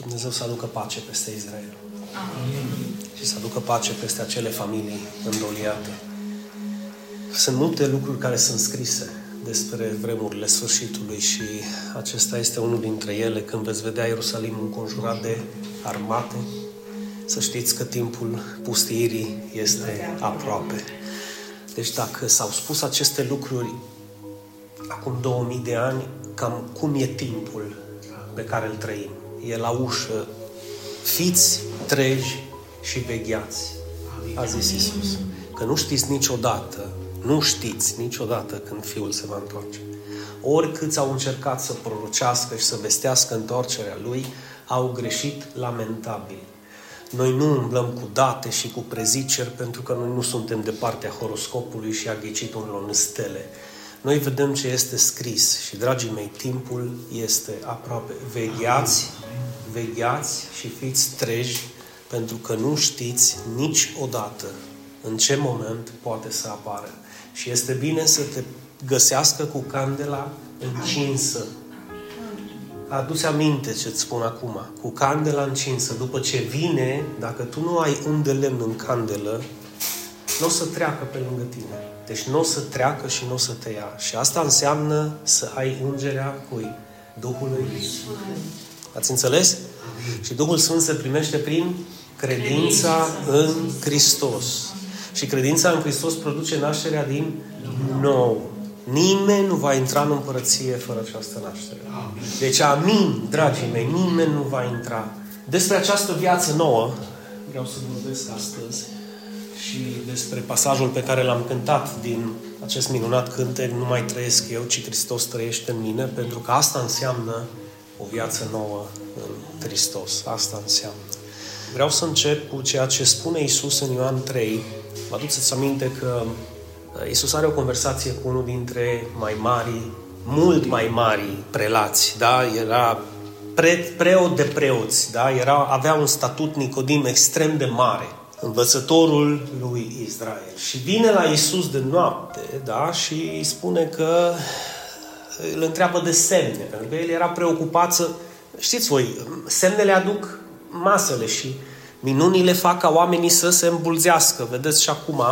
Dumnezeu să aducă pace peste Israel. Amin. Și să aducă pace peste acele familii îndoliate. Sunt multe lucruri care sunt scrise despre vremurile sfârșitului și acesta este unul dintre ele când veți vedea Ierusalim înconjurat de armate. Să știți că timpul pustiirii este aproape. Deci dacă s-au spus aceste lucruri acum 2000 de ani, cam cum e timpul pe care îl trăim. E la ușă. Fiți treji și vegheați, a zis Isus. Că nu știți niciodată, nu știți niciodată când Fiul se va întoarce. Oricât au încercat să prorocească și să vestească întoarcerea Lui, au greșit lamentabil. Noi nu umblăm cu date și cu preziceri pentru că noi nu suntem de partea horoscopului și a ghiciturilor în stele. Noi vedem ce este scris și, dragii mei, timpul este aproape. Vegheați, vegheați și fiți treji pentru că nu știți niciodată în ce moment poate să apară. Și este bine să te găsească cu candela încinsă. Adu-ți aminte ce-ți spun acum. Cu candela încinsă. După ce vine, dacă tu nu ai un de lemn în candelă, nu o să treacă pe lângă tine. Deci nu o să treacă și nu o să te ia. Și asta înseamnă să ai ungerea cui? Duhului Ați înțeles? Și Duhul Sfânt se primește prin credința în Hristos. Și credința în Hristos produce nașterea din nou. Nimeni nu va intra în împărăție fără această naștere. Deci, amin, dragii mei, nimeni nu va intra. Despre această viață nouă vreau să vorbesc astăzi și despre pasajul pe care l-am cântat din acest minunat cântec Nu mai trăiesc eu, ci Hristos trăiește în mine, pentru că asta înseamnă o viață nouă în Hristos. Asta înseamnă. Vreau să încep cu ceea ce spune Isus în Ioan 3. Vă aduceți aminte că uh, Isus are o conversație cu unul dintre mai mari, mult mai mari prelați, da? Era pre, preot de preoți, da? Era, avea un statut Nicodim extrem de mare învățătorul lui Israel. Și vine la Isus de noapte, da, și îi spune că îl întreabă de semne, pentru că el era preocupat să... Știți voi, semnele aduc masele și minunile fac ca oamenii să se îmbulzească. Vedeți și acum,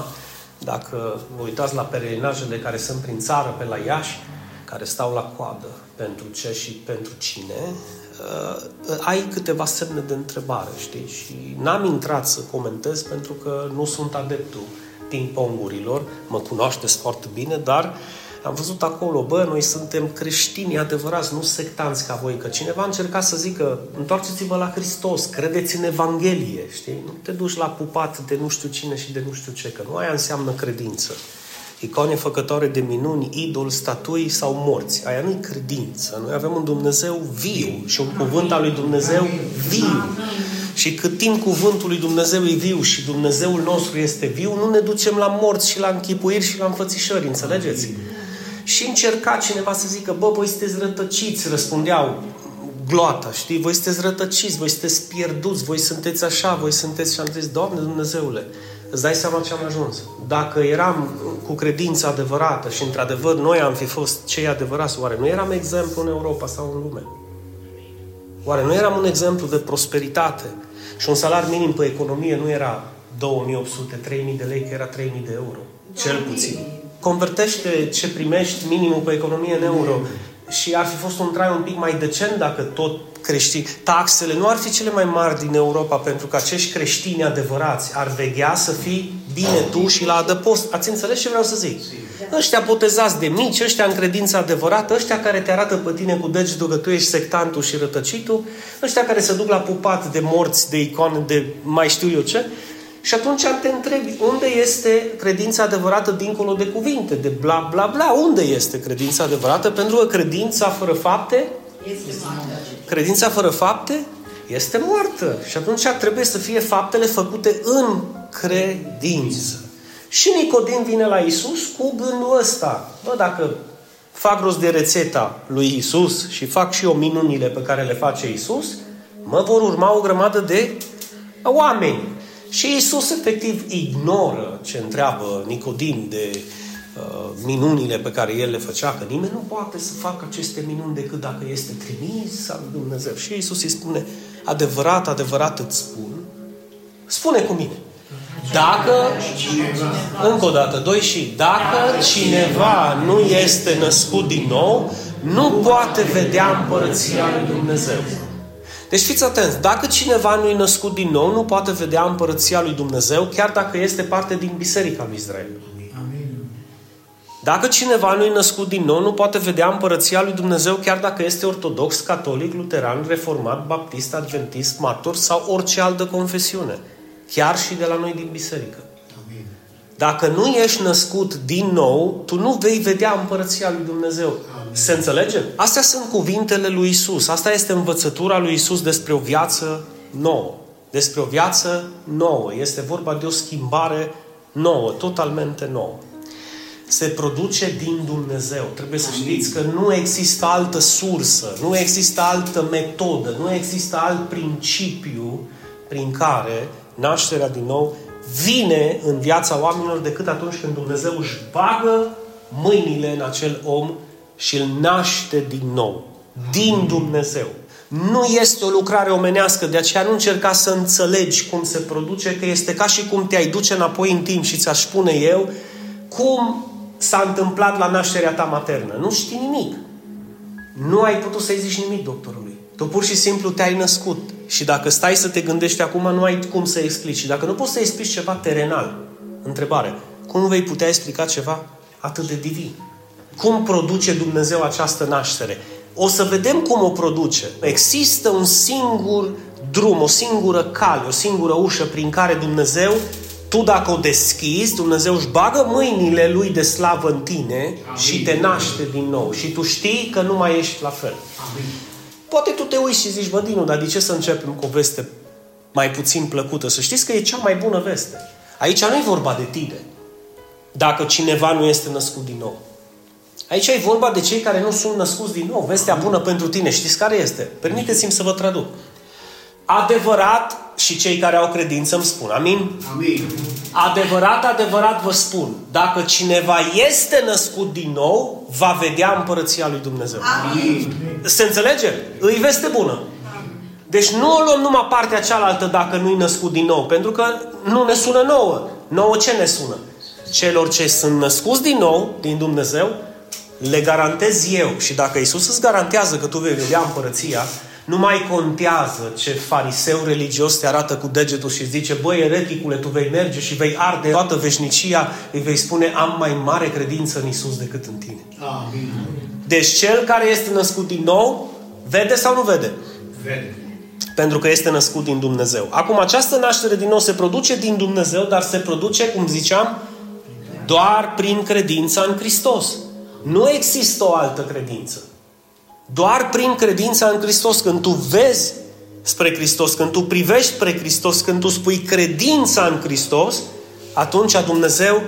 dacă vă uitați la pelerinajele care sunt prin țară, pe la Iași, care stau la coadă pentru ce și pentru cine, uh, ai câteva semne de întrebare, știi? Și n-am intrat să comentez pentru că nu sunt adeptul ping-pongurilor, mă cunoașteți foarte bine, dar uh, am văzut acolo, bă, noi suntem creștini adevărați, nu sectanți ca voi, că cineva a încercat să zică, întoarceți-vă la Hristos, credeți în Evanghelie, știi? Nu te duci la pupat de nu știu cine și de nu știu ce, că nu aia înseamnă credință. Icoane făcătoare de minuni, idol, statui sau morți. Aia nu-i credință. Noi avem un Dumnezeu viu și un cuvânt al lui Dumnezeu viu. Și cât timp cuvântul lui Dumnezeu e viu și Dumnezeul nostru este viu, nu ne ducem la morți și la închipuiri și la înfățișări, înțelegeți? Și încerca cineva să zică, bă, voi sunteți rătăciți, răspundeau gloata, știi? Voi sunteți rătăciți, voi sunteți pierduți, voi sunteți așa, voi sunteți... Și am zis, Doamne Dumnezeule, îți dai seama ce am ajuns. Dacă eram cu credință adevărată și într-adevăr noi am fi fost cei adevărați, oare nu eram exemplu în Europa sau în lume? Oare nu eram un exemplu de prosperitate? Și un salar minim pe economie nu era 2800, 3000 de lei, că era 3000 de euro. Cel puțin convertește ce primești minimul pe economie în euro și ar fi fost un trai un pic mai decent dacă tot creștini. Taxele nu ar fi cele mai mari din Europa pentru că acești creștini adevărați ar veghea să fii bine tu și la adăpost. Ați înțeles ce vreau să zic? Ăștia potezați de mici, ăștia în credință adevărată, ăștia care te arată pe tine cu degetul că tu ești sectantul și rătăcitul, ăștia care se duc la pupat de morți, de icoane, de mai știu eu ce, și atunci te întrebi, unde este credința adevărată dincolo de cuvinte, de bla bla bla? Unde este credința adevărată? Pentru că credința fără fapte este Credința fără fapte este moartă. Și atunci trebuie să fie faptele făcute în credință. Și Nicodim vine la Isus cu gândul ăsta. Bă, dacă fac rost de rețeta lui Isus și fac și eu minunile pe care le face Isus, mă vor urma o grămadă de oameni. Și Isus efectiv ignoră ce întreabă Nicodim de uh, minunile pe care El le făcea, că nimeni nu poate să facă aceste minuni decât dacă este trimis al Dumnezeu. Și Iisus îi spune, adevărat, adevărat îți spun, spune cu mine, dacă, încă o dată, doi și, dacă cineva nu este născut din nou, nu poate vedea împărăția lui Dumnezeu. Deci fiți atenți, dacă cineva nu e născut din nou, nu poate vedea împărăția lui Dumnezeu, chiar dacă este parte din Biserica lui Israel. Dacă cineva nu e născut din nou, nu poate vedea împărăția lui Dumnezeu chiar dacă este ortodox, catolic, luteran, reformat, baptist, adventist, matur sau orice altă confesiune. Chiar și de la noi din biserică. Dacă nu ești născut din nou, tu nu vei vedea împărăția lui Dumnezeu. Amin. Se înțelege? Astea sunt cuvintele lui Isus. Asta este învățătura lui Isus despre o viață nouă. Despre o viață nouă. Este vorba de o schimbare nouă, totalmente nouă. Se produce din Dumnezeu. Trebuie să știți că nu există altă sursă, nu există altă metodă, nu există alt principiu prin care nașterea din nou vine în viața oamenilor decât atunci când Dumnezeu își bagă mâinile în acel om și îl naște din nou. Din Dumnezeu. Nu este o lucrare omenească, de aceea nu încerca să înțelegi cum se produce, că este ca și cum te-ai duce înapoi în timp și ți-aș spune eu cum s-a întâmplat la nașterea ta maternă. Nu știi nimic. Nu ai putut să-i zici nimic doctorului. Tu pur și simplu te-ai născut. Și dacă stai să te gândești acum, nu ai cum să explici. Și dacă nu poți să explici ceva terenal, întrebare, cum vei putea explica ceva atât de divin? Cum produce Dumnezeu această naștere? O să vedem cum o produce. Există un singur drum, o singură cale, o singură ușă prin care Dumnezeu, tu dacă o deschizi, Dumnezeu își bagă mâinile Lui de slavă în tine Amin. și te naște din nou. Și tu știi că nu mai ești la fel. Amin. Poate tu te uiți și zici, bă, Dinu, dar de ce să începem cu o veste mai puțin plăcută? Să știți că e cea mai bună veste. Aici nu e vorba de tine. Dacă cineva nu este născut din nou. Aici e vorba de cei care nu sunt născuți din nou. Vestea bună pentru tine. Știți care este? Permiteți-mi să vă traduc. Adevărat și cei care au credință îmi spun. Amin? Amin. Adevărat, adevărat vă spun. Dacă cineva este născut din nou, va vedea împărăția lui Dumnezeu. Amin. Se înțelege? Îi veste bună. Deci nu o luăm numai partea cealaltă dacă nu-i născut din nou. Pentru că nu ne sună nouă. Nouă ce ne sună? Celor ce sunt născuți din nou, din Dumnezeu, le garantez eu. Și dacă Isus îți garantează că tu vei vedea împărăția, nu mai contează ce fariseu religios te arată cu degetul și zice, băi, ereticule, tu vei merge și vei arde toată veșnicia, îi vei spune, am mai mare credință în Isus decât în tine. Amin. Deci cel care este născut din nou, vede sau nu vede? Vede. Pentru că este născut din Dumnezeu. Acum, această naștere din nou se produce din Dumnezeu, dar se produce, cum ziceam, doar prin credința în Hristos. Nu există o altă credință. Doar prin credința în Hristos, când tu vezi spre Hristos, când tu privești spre Hristos, când tu spui credința în Hristos, atunci Dumnezeu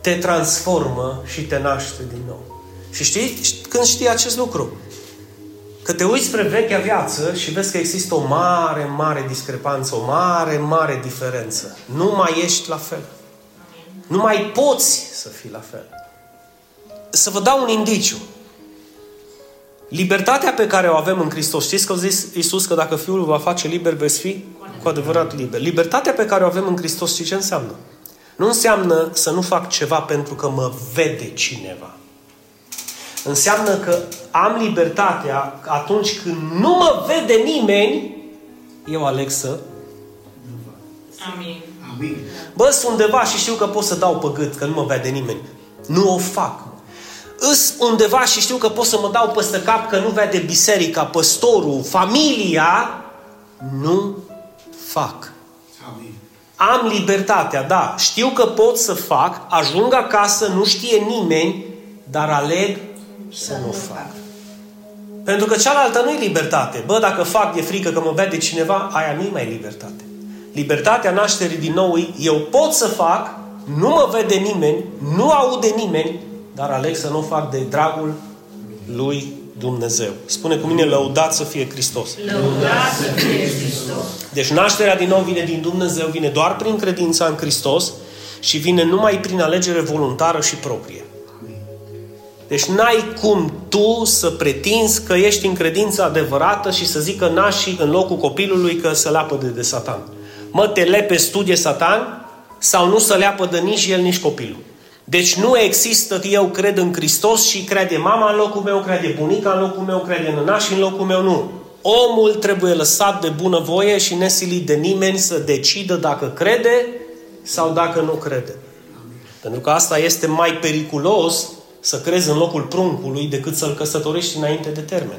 te transformă și te naște din nou. Și știi, când știi acest lucru? Că te uiți spre vechea viață și vezi că există o mare, mare discrepanță, o mare, mare diferență. Nu mai ești la fel. Nu mai poți să fii la fel. Să vă dau un indiciu. Libertatea pe care o avem în Hristos, știți că a zis Iisus că dacă Fiul va face liber, veți fi cu adevărat liber. Libertatea pe care o avem în Hristos, știți ce înseamnă? Nu înseamnă să nu fac ceva pentru că mă vede cineva. Înseamnă că am libertatea atunci când nu mă vede nimeni, eu aleg să Amin. Amin. Bă, sunt undeva și știu că pot să dau pe gât, că nu mă vede nimeni. Nu o fac îs undeva și știu că pot să mă dau peste cap că nu vede biserica, păstorul, familia, nu fac. Amin. Am libertatea, da, știu că pot să fac, ajung acasă, nu știe nimeni, dar aleg să nu fac. Pentru că cealaltă nu e libertate. Bă, dacă fac, e frică că mă vede cineva, aia nu e mai libertate. Libertatea nașterii din nou eu pot să fac, nu mă vede nimeni, nu aude nimeni, dar aleg să nu o fac de dragul lui Dumnezeu. Spune cu mine, lăudat să fie Hristos. Lăudat să fie Hristos. Deci nașterea din nou vine din Dumnezeu, vine doar prin credința în Hristos și vine numai prin alegere voluntară și proprie. Deci n-ai cum tu să pretinzi că ești în credință adevărată și să zică nașii în locul copilului că se leapă de, de satan. Mă, te lepe studie satan sau nu să leapă de nici el, nici copilul. Deci nu există eu cred în Hristos și crede mama în locul meu, crede bunica în locul meu, crede nașii în locul meu, nu. Omul trebuie lăsat de bunăvoie și nesilit de nimeni să decidă dacă crede sau dacă nu crede. Pentru că asta este mai periculos să crezi în locul pruncului decât să-l căsătorești înainte de termen.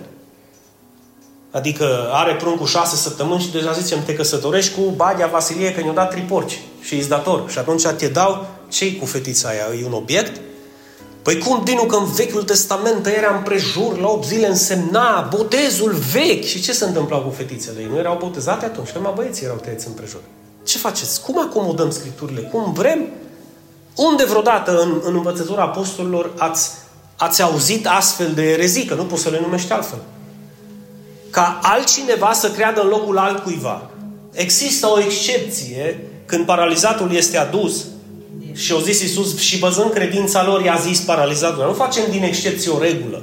Adică are pruncul șase săptămâni și deja zicem te căsătorești cu Badia Vasilie că ne-a dat trei porci și îți dator. Și atunci te dau ce cu fetița aia? E un obiect? Păi cum, Dinu, că în Vechiul Testament era împrejur, la 8 zile însemna botezul vechi. Și ce se întâmpla cu fetițele? Ei nu erau botezate atunci, că numai băieții erau tăieți împrejur. Ce faceți? Cum acomodăm Scripturile? Cum vrem? Unde vreodată în, în învățătura apostolilor ați, ați auzit astfel de erezii? Că nu poți să le numești altfel. Ca altcineva să creadă în locul altcuiva. Există o excepție când paralizatul este adus și au zis Iisus și văzând credința lor i-a zis paralizatul. Nu facem din excepție o regulă.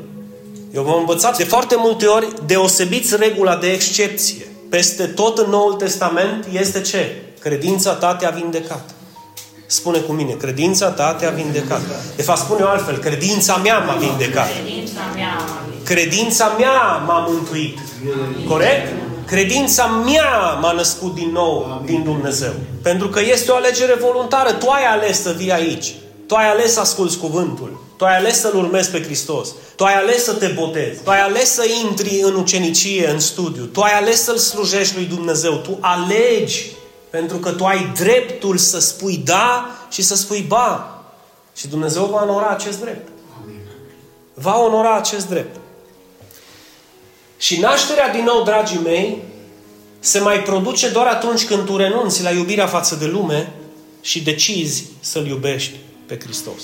Eu v-am învățat de foarte multe ori deosebiți regula de excepție. Peste tot în Noul Testament este ce? Credința ta te-a vindecat. Spune cu mine, credința ta te-a vindecat. De fapt, spune o altfel, credința mea m-a vindecat. Credința mea m-a mântuit. Corect? Credința mea m-a născut din nou din Dumnezeu. Pentru că este o alegere voluntară. Tu ai ales să vii aici. Tu ai ales să asculți cuvântul. Tu ai ales să-L urmezi pe Hristos. Tu ai ales să te botezi. Tu ai ales să intri în ucenicie, în studiu. Tu ai ales să-L slujești lui Dumnezeu. Tu alegi pentru că tu ai dreptul să spui da și să spui ba. Și Dumnezeu va onora acest drept. Va onora acest drept. Și nașterea din nou, dragii mei, se mai produce doar atunci când tu renunți la iubirea față de lume și decizi să-L iubești pe Hristos.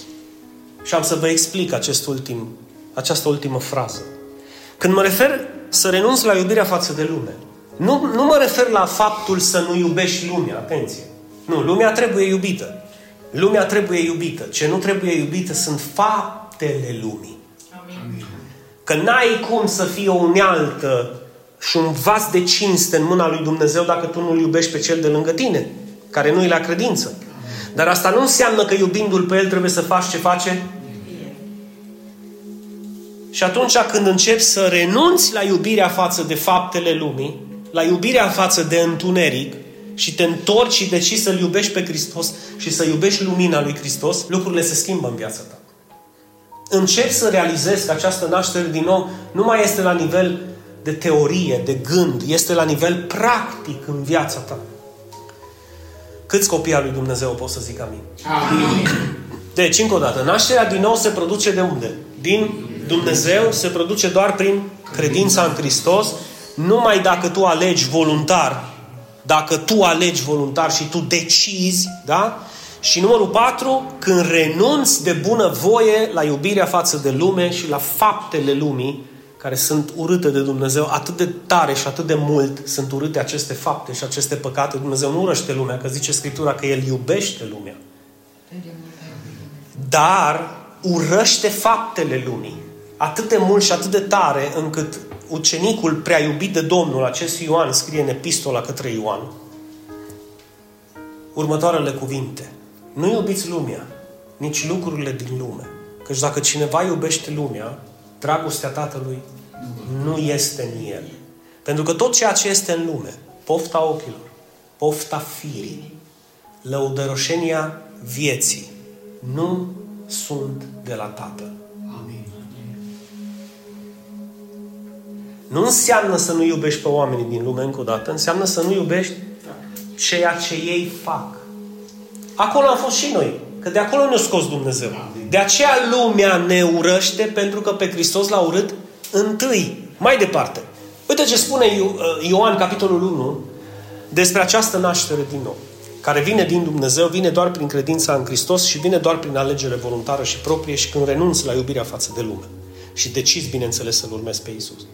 Și am să vă explic acest ultim, această ultimă frază. Când mă refer să renunț la iubirea față de lume, nu, nu mă refer la faptul să nu iubești lumea, atenție. Nu, lumea trebuie iubită. Lumea trebuie iubită. Ce nu trebuie iubită sunt faptele lumii. Amin. Că n-ai cum să fie o unealtă și un vas de cinste în mâna lui Dumnezeu dacă tu nu-L iubești pe cel de lângă tine, care nu-i la credință. Dar asta nu înseamnă că iubindu-L pe El trebuie să faci ce face și atunci când începi să renunți la iubirea față de faptele lumii, la iubirea față de întuneric și te întorci și decizi să-L iubești pe Hristos și să iubești lumina lui Hristos, lucrurile se schimbă în viața ta. Încerci să realizezi că această naștere din nou nu mai este la nivel de teorie, de gând, este la nivel practic în viața ta. Câți copii al lui Dumnezeu pot să zic amin? amin? Deci, încă o dată, nașterea din nou se produce de unde? Din Dumnezeu, se produce doar prin credința în Hristos numai dacă tu alegi voluntar, dacă tu alegi voluntar și tu decizi, da? Și numărul patru, când renunți de bună voie la iubirea față de lume și la faptele lumii, care sunt urâte de Dumnezeu, atât de tare și atât de mult sunt urâte aceste fapte și aceste păcate. Dumnezeu nu urăște lumea, că zice Scriptura că El iubește lumea. Dar urăște faptele lumii. Atât de mult și atât de tare încât ucenicul prea iubit de Domnul, acest Ioan, scrie în epistola către Ioan, următoarele cuvinte. Nu iubiți lumea, nici lucrurile din lume. Căci dacă cineva iubește lumea, dragostea Tatălui nu este în el. Pentru că tot ceea ce este în lume, pofta ochilor, pofta firii, lăudăroșenia vieții, nu sunt de la Tatăl. Nu înseamnă să nu iubești pe oamenii din lume încă o dată, înseamnă să nu iubești ceea ce ei fac. Acolo am fost și noi, că de acolo ne-a scos Dumnezeu. De aceea lumea ne urăște pentru că pe Hristos l-a urât întâi. Mai departe. Uite ce spune uh, Ioan, capitolul 1, despre această naștere din nou, care vine din Dumnezeu, vine doar prin credința în Hristos și vine doar prin alegere voluntară și proprie și când renunți la iubirea față de lume. Și decizi, bineînțeles, să-L urmezi pe Isus.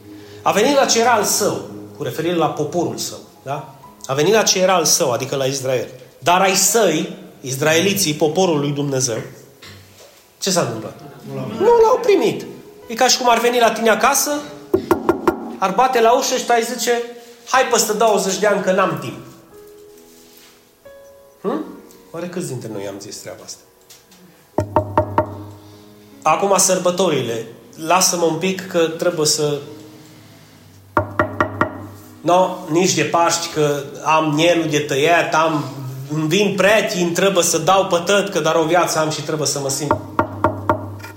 A venit la ce era al său, cu referire la poporul său. Da? A venit la ce era al său, adică la Israel. Dar ai săi, izraeliții, poporul lui Dumnezeu, Ce s-a întâmplat? Nu l-au primit. E ca și cum ar veni la tine acasă, ar bate la ușă și tu ai zice, hai peste 20 de ani că n-am timp. Hm? Oare câți dintre noi am zis treaba asta? Acum sărbătorile. Lasă-mă un pic că trebuie să... No, nici de Paști că am mielul de tăiat, am... Îmi vin pretii, îmi trebuie să dau pătăt, că dar o viață am și trebuie să mă simt.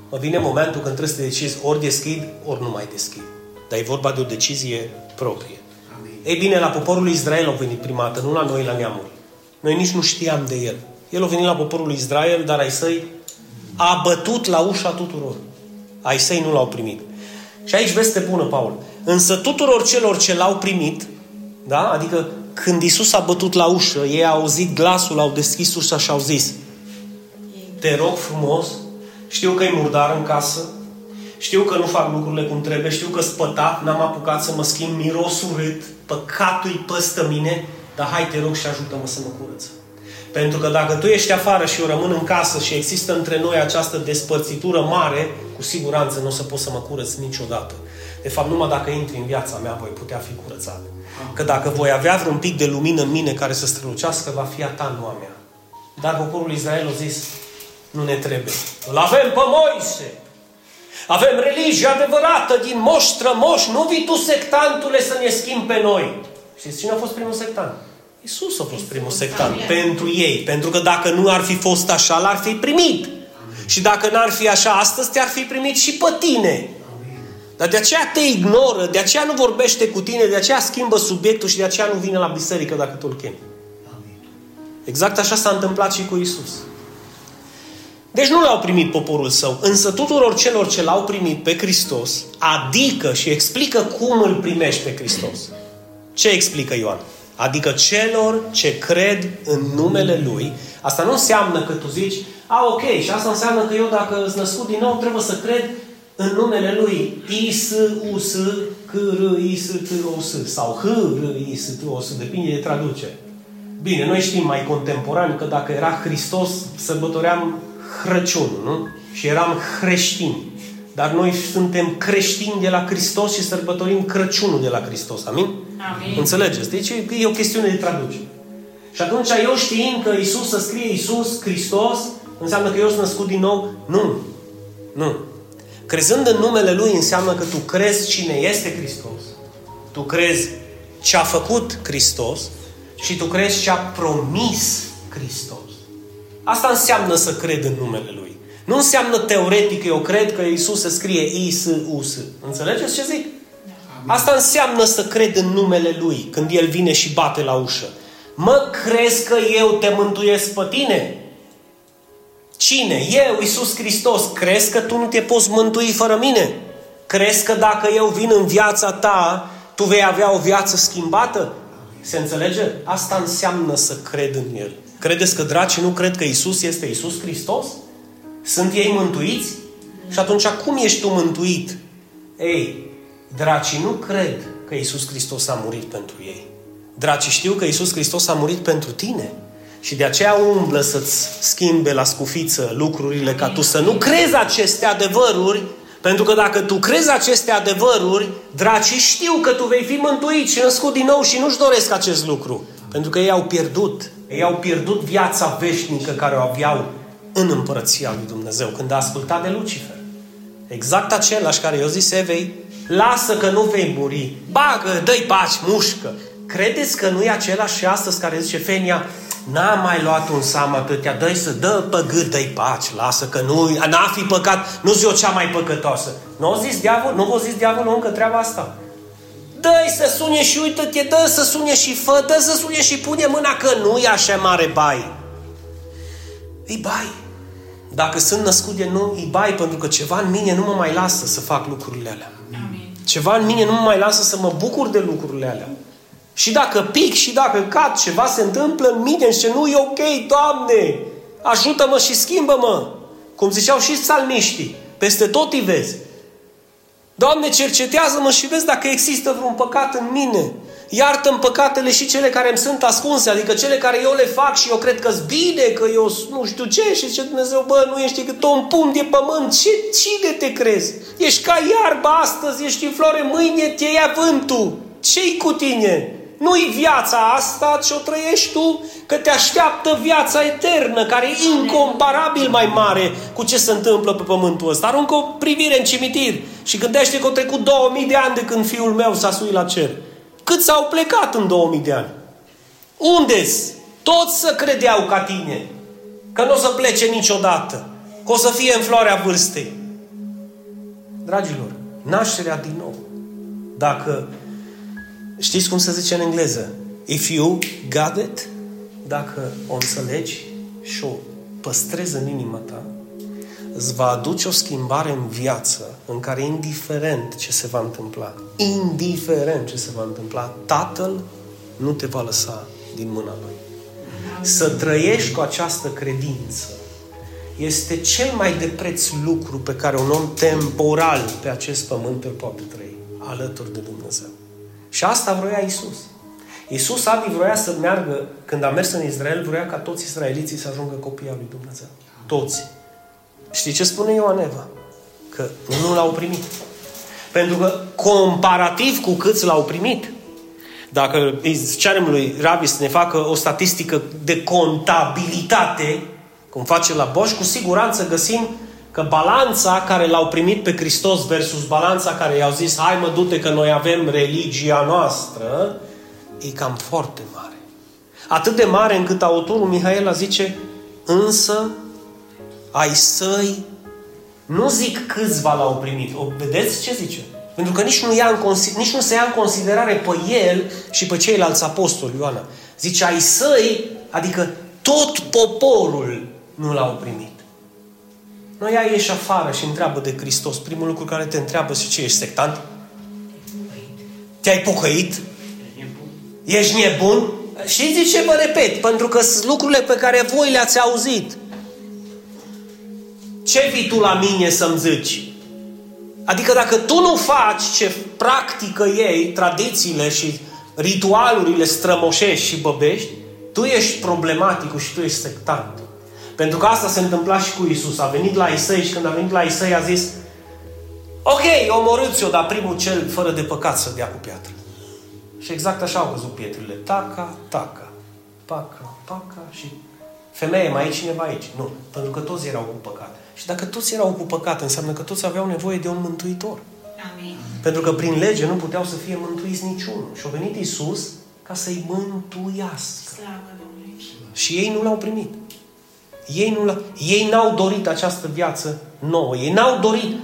Mă vine momentul când trebuie să decizi ori deschid, ori nu mai deschid. Dar e vorba de o decizie proprie. Amin. Ei bine, la poporul lui Israel au venit prima dată, nu la noi, la neamuri. Noi nici nu știam de el. El a venit la poporul lui Israel, dar ai săi a bătut la ușa tuturor. Ai săi nu l-au primit. Și aici veste bună, Paul. Însă tuturor celor ce l-au primit, da? adică când Isus a bătut la ușă, ei au auzit glasul, au deschis ușa și au zis Te rog frumos, știu că e murdar în casă, știu că nu fac lucrurile cum trebuie, știu că spătat, n-am apucat să mă schimb, miros urât, păcatul-i păstă mine, dar hai te rog și ajută-mă să mă curăț. Pentru că dacă tu ești afară și eu rămân în casă și există între noi această despărțitură mare, cu siguranță nu o să pot să mă curăț niciodată. De fapt, numai dacă intri în viața mea, voi putea fi curățat. Că dacă voi avea vreun pic de lumină în mine care să strălucească, va fi a ta, nu a mea. Dar poporul Israel a zis, nu ne trebuie. Îl avem pe Moise. Avem religia adevărată din moș strămoș. Nu vii tu, sectantule, să ne schimbi pe noi. Și cine a fost primul sectant? Isus a fost primul sectant pentru ei. Pentru că dacă nu ar fi fost așa, l-ar fi primit. Și dacă n-ar fi așa astăzi, te-ar fi primit și pe tine. Dar de aceea te ignoră, de aceea nu vorbește cu tine, de aceea schimbă subiectul și de aceea nu vine la biserică dacă tu îl chemi. Exact așa s-a întâmplat și cu Isus. Deci nu l-au primit poporul său, însă tuturor celor ce l-au primit pe Hristos, adică și explică cum îl primești pe Hristos. Ce explică Ioan? Adică celor ce cred în numele Lui, asta nu înseamnă că tu zici, a, ok, și asta înseamnă că eu dacă îți născut din nou trebuie să cred în numele Lui I, S, U, S, C, R, I, S, T, O, S sau H, R, I, S, T, O, S, depinde de traducere. Bine, noi știm mai contemporan că dacă era Hristos, sărbătoream Crăciunul, nu? Și eram creștini. Dar noi suntem creștini de la Hristos și sărbătorim Crăciunul de la Hristos. Amin? Amin. Înțelegeți? Deci e o chestiune de traducere. Și atunci eu știind că Isus să scrie Isus, Hristos, înseamnă că eu sunt născut din nou? Nu. Nu. Crezând în numele Lui înseamnă că tu crezi cine este Hristos. Tu crezi ce a făcut Hristos și tu crezi ce a promis Hristos. Asta înseamnă să cred în numele Lui. Nu înseamnă teoretic că eu cred că Isus se scrie I, S, U, S. Înțelegeți ce zic? Asta înseamnă să cred în numele Lui când El vine și bate la ușă. Mă crezi că eu te mântuiesc pe tine? Cine? Eu, Isus Hristos. Crezi că tu nu te poți mântui fără mine? Crezi că dacă eu vin în viața ta, tu vei avea o viață schimbată? Se înțelege? Asta înseamnă să cred în El. Credeți că dracii nu cred că Isus este Isus Hristos? Sunt ei mântuiți? Și atunci cum ești tu mântuit? Ei, dracii nu cred că Isus Hristos a murit pentru ei. Dracii știu că Isus Hristos a murit pentru tine. Și de aceea umblă să-ți schimbe la scufiță lucrurile ca tu să nu crezi aceste adevăruri, pentru că dacă tu crezi aceste adevăruri, dracii știu că tu vei fi mântuit și născut din nou și nu-și doresc acest lucru. Pentru că ei au pierdut. Ei au pierdut viața veșnică care o aveau în împărăția lui Dumnezeu când a ascultat de Lucifer. Exact același care i-a zis Evei, lasă că nu vei muri, bagă, dă-i paci, mușcă. Credeți că nu e același și astăzi care zice Fenia, n-am mai luat un seamă atâtea, dă să dă pe gât, dă-i paci, lasă că nu, n-a fi păcat, nu zi o cea mai păcătoasă. Nu a zis diavol, nu v-a zis diavolul încă treaba asta dă să sune și uită-te, dă să sune și fă, dă să sune și pune mâna că nu e așa mare bai. Îi bai. Dacă sunt născut de nou, îi bai pentru că ceva în mine nu mă mai lasă să fac lucrurile alea. Amin. Ceva în mine nu mă mai lasă să mă bucur de lucrurile alea. Și dacă pic și dacă cad, ceva se întâmplă în mine și nu e ok, Doamne, ajută-mă și schimbă-mă. Cum ziceau și salmiștii, peste tot îi vezi. Doamne, cercetează-mă și vezi dacă există vreun păcat în mine. iartă păcatele și cele care îmi sunt ascunse, adică cele care eu le fac și eu cred că-s bine, că eu nu știu ce, și zice Dumnezeu, bă, nu ești decât un pum de pământ, ce, cine te crezi? Ești ca iarba astăzi, ești în floare, mâine te ia vântul, ce-i cu tine? Nu-i viața asta ce o trăiești tu, că te așteaptă viața eternă, care e incomparabil mai mare cu ce se întâmplă pe pământul ăsta. Aruncă o privire în cimitir și gândește că au trecut 2000 de ani de când fiul meu s-a suit la cer. Cât s-au plecat în 2000 de ani? Unde-s? Toți să credeau ca tine că nu o să plece niciodată, că o să fie în floarea vârstei. Dragilor, nașterea din nou. Dacă Știți cum se zice în engleză? If you got it, dacă o înțelegi și o păstrezi în inima ta, îți va aduce o schimbare în viață în care indiferent ce se va întâmpla, indiferent ce se va întâmpla, Tatăl nu te va lăsa din mâna Lui. Să trăiești cu această credință este cel mai de preț lucru pe care un om temporal pe acest pământ îl poate trăi, alături de Dumnezeu. Și asta vroia Isus. Isus Adi vroia să meargă, când a mers în Israel, vroia ca toți israeliții să ajungă copii al lui Dumnezeu. Toți. Știi ce spune Ioan Eva? Că nu l-au primit. Pentru că, comparativ cu câți l-au primit, dacă îi cerem lui Rabi să ne facă o statistică de contabilitate, cum face la Bosch, cu siguranță găsim că balanța care l-au primit pe Hristos versus balanța care i-au zis hai mă du că noi avem religia noastră, e cam foarte mare. Atât de mare încât autorul Mihaela zice însă ai săi nu zic câțiva l-au primit. O, vedeți ce zice? Pentru că nici nu, ia în, nici nu se ia în considerare pe el și pe ceilalți apostoli, Ioana. Zice, ai săi, adică tot poporul nu l-au primit. Noi ea ieși afară și întreabă de Hristos. Primul lucru care te întreabă și ce ești sectant? Te-ai pocăit? Ești nebun? Și de ce vă repet? Pentru că sunt lucrurile pe care voi le-ați auzit. Ce vii tu la mine să-mi zici? Adică dacă tu nu faci ce practică ei, tradițiile și ritualurile strămoșești și băbești, tu ești problematic și tu ești sectant. Pentru că asta se întâmpla și cu Isus. A venit la Isai și când a venit la Isai a zis Ok, omorâți-o, dar primul cel fără de păcat să dea cu piatră. Și exact așa au văzut pietrele. Taca, taca, paca, paca și femeie, mai e cineva aici? Nu, pentru că toți erau cu păcat. Și dacă toți erau cu păcat, înseamnă că toți aveau nevoie de un mântuitor. Amin. Pentru că prin lege nu puteau să fie mântuiți niciunul. Și a venit Isus ca să-i mântuiască. Slavă Și ei nu l-au primit. Ei, nu, ei n-au dorit această viață nouă. Ei n-au dorit.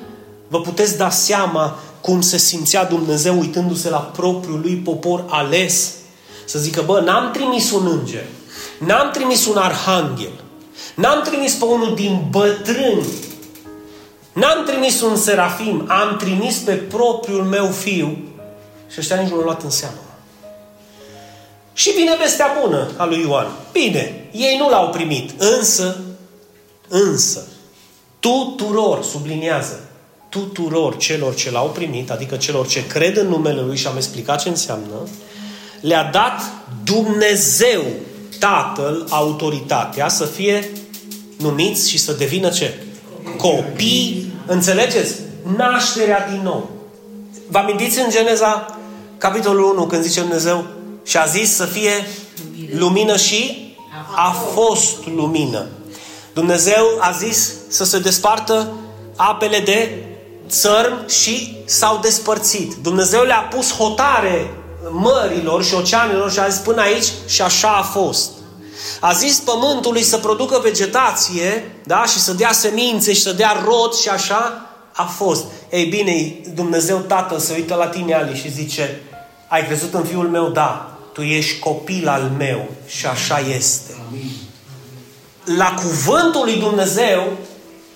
Vă puteți da seama cum se simțea Dumnezeu uitându-se la propriul lui popor ales. Să zică, bă, n-am trimis un înger, n-am trimis un arhanghel, n-am trimis pe unul din bătrâni, n-am trimis un serafim, am trimis pe propriul meu fiu și ăștia nici nu l-au luat în seamă. Și vine vestea bună a lui Ioan. Bine, ei nu l-au primit, însă, însă, tuturor, subliniază, tuturor celor ce l-au primit, adică celor ce cred în numele Lui și am explicat ce înseamnă, le-a dat Dumnezeu, Tatăl, autoritatea să fie numiți și să devină ce? Copii. Înțelegeți? Nașterea din nou. Vă amintiți în Geneza, capitolul 1, când zice Dumnezeu, și a zis să fie lumină și a fost lumină. Dumnezeu a zis să se despartă apele de țărm și s-au despărțit. Dumnezeu le-a pus hotare mărilor și oceanelor și a zis până aici și așa a fost. A zis pământului să producă vegetație da? și să dea semințe și să dea rod și așa a fost. Ei bine, Dumnezeu Tatăl se uită la tine, Ali, și zice ai crezut în Fiul meu? Da tu ești copil al meu și așa este. La cuvântul lui Dumnezeu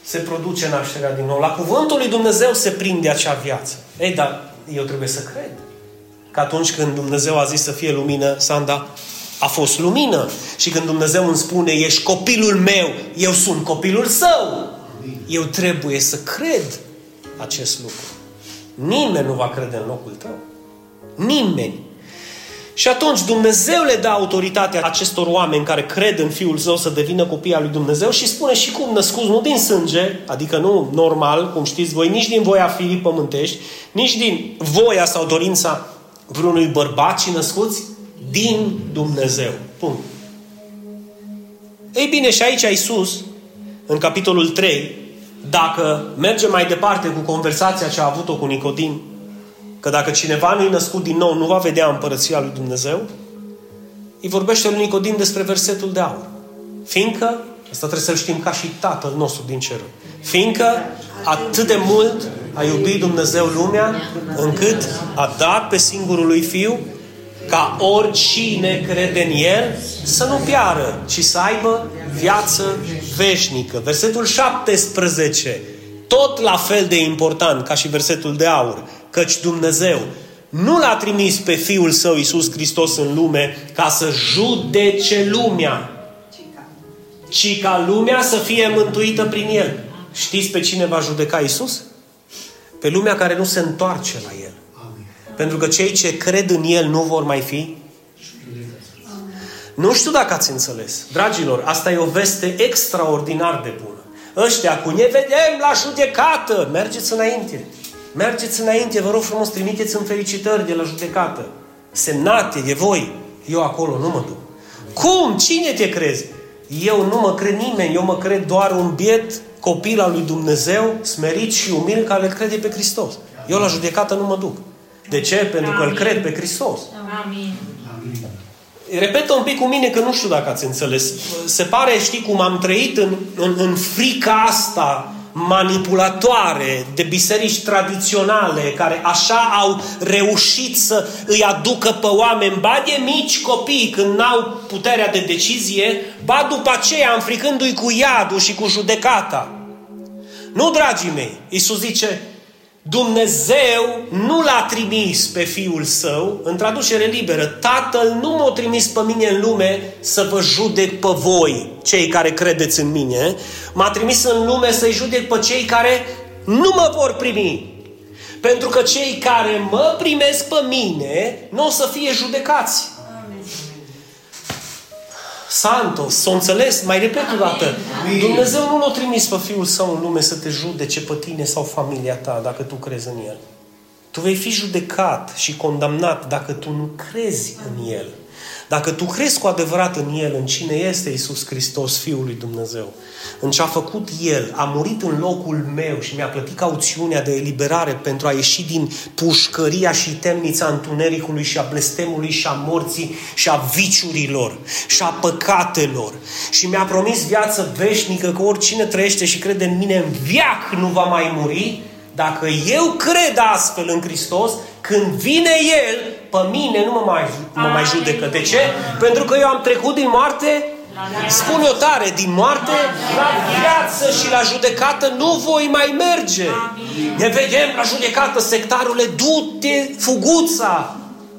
se produce nașterea din nou. La cuvântul lui Dumnezeu se prinde acea viață. Ei, dar eu trebuie să cred. Că atunci când Dumnezeu a zis să fie lumină, Sanda, a fost lumină. Și când Dumnezeu îmi spune, ești copilul meu, eu sunt copilul său. Eu trebuie să cred acest lucru. Nimeni nu va crede în locul tău. Nimeni. Și atunci Dumnezeu le dă autoritatea acestor oameni care cred în Fiul Său să devină copii al lui Dumnezeu și spune și cum născuți nu din sânge, adică nu normal, cum știți voi, nici din voia firii pământești, nici din voia sau dorința vreunui bărbat, ci născuți din Dumnezeu. Punct. Ei bine, și aici Iisus, în capitolul 3, dacă mergem mai departe cu conversația ce a avut-o cu Nicodim, că dacă cineva nu-i născut din nou, nu va vedea împărăția lui Dumnezeu, îi vorbește lui Nicodim despre versetul de aur. Fiindcă, asta trebuie să știm ca și Tatăl nostru din cer, fiindcă atât de mult a iubit Dumnezeu lumea, încât a dat pe singurul lui Fiu, ca oricine crede în El să nu piară, ci să aibă viață veșnică. Versetul 17, tot la fel de important ca și versetul de aur, căci Dumnezeu nu l-a trimis pe Fiul Său, Iisus Hristos, în lume ca să judece lumea, ci ca lumea să fie mântuită prin El. Știți pe cine va judeca Iisus? Pe lumea care nu se întoarce la El. Pentru că cei ce cred în El nu vor mai fi nu știu dacă ați înțeles. Dragilor, asta e o veste extraordinar de bună. Ăștia cu ne vedem la judecată, mergeți înainte. Mergeți înainte, vă rog frumos, trimiteți în felicitări de la judecată. Semnate de voi. Eu acolo nu mă duc. Cum? Cine te crezi? Eu nu mă cred nimeni, eu mă cred doar un biet copil al lui Dumnezeu, smerit și umil, care îl crede pe Hristos. Eu la judecată nu mă duc. De ce? Pentru că îl cred pe Hristos. Amin. Repetă un pic cu mine că nu știu dacă ați înțeles. Se pare, știi, cum am trăit în, în, în frica asta manipulatoare de biserici tradiționale care așa au reușit să îi aducă pe oameni, ba de mici copii când n-au puterea de decizie, ba după aceea înfricându-i cu iadul și cu judecata. Nu, dragii mei, Iisus zice, Dumnezeu nu l-a trimis pe Fiul Său, în traducere liberă, Tatăl nu m-a trimis pe mine în lume să vă judec pe voi, cei care credeți în mine, m-a trimis în lume să-i judec pe cei care nu mă vor primi. Pentru că cei care mă primesc pe mine nu o să fie judecați. Santos, s-o înțeles, mai repet o dată. Dumnezeu nu l-a trimis pe Fiul Său în lume să te judece pe tine sau familia ta dacă tu crezi în El. Tu vei fi judecat și condamnat dacă tu nu crezi în El. Dacă tu crezi cu adevărat în El, în cine este Isus Hristos, Fiul lui Dumnezeu, în ce a făcut El, a murit în locul meu și mi-a plătit cauțiunea de eliberare pentru a ieși din pușcăria și temnița întunericului și a blestemului și a morții și a viciurilor și a păcatelor. Și mi-a promis viață veșnică că oricine trăiește și crede în mine în viac nu va mai muri, dacă eu cred astfel în Hristos, când vine El, pe mine nu mă mai, mă mai judecă. De ce? Pentru că eu am trecut din moarte Spun eu tare, din moarte la viață și la judecată nu voi mai merge. Ne vedem la judecată, sectarule, du-te, fuguța,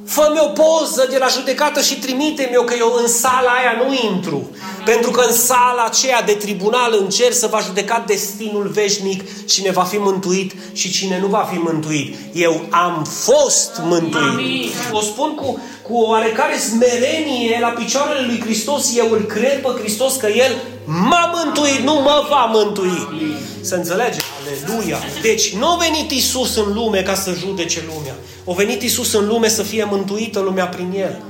Fă-mi o poză de la judecată și trimite-mi-o că eu în sala aia nu intru. Pentru că în sala aceea de tribunal în cer să va judeca destinul veșnic cine va fi mântuit și cine nu va fi mântuit. Eu am fost mântuit. Amin. O spun cu, cu o oarecare smerenie la picioarele lui Hristos. Eu îl cred pe Hristos că El m-a mântuit, nu mă va mântui. Amin. Să înțelege? Aleluia! Deci nu a venit Isus în lume ca să judece lumea. A venit Isus în lume să fie mântuită lumea prin El.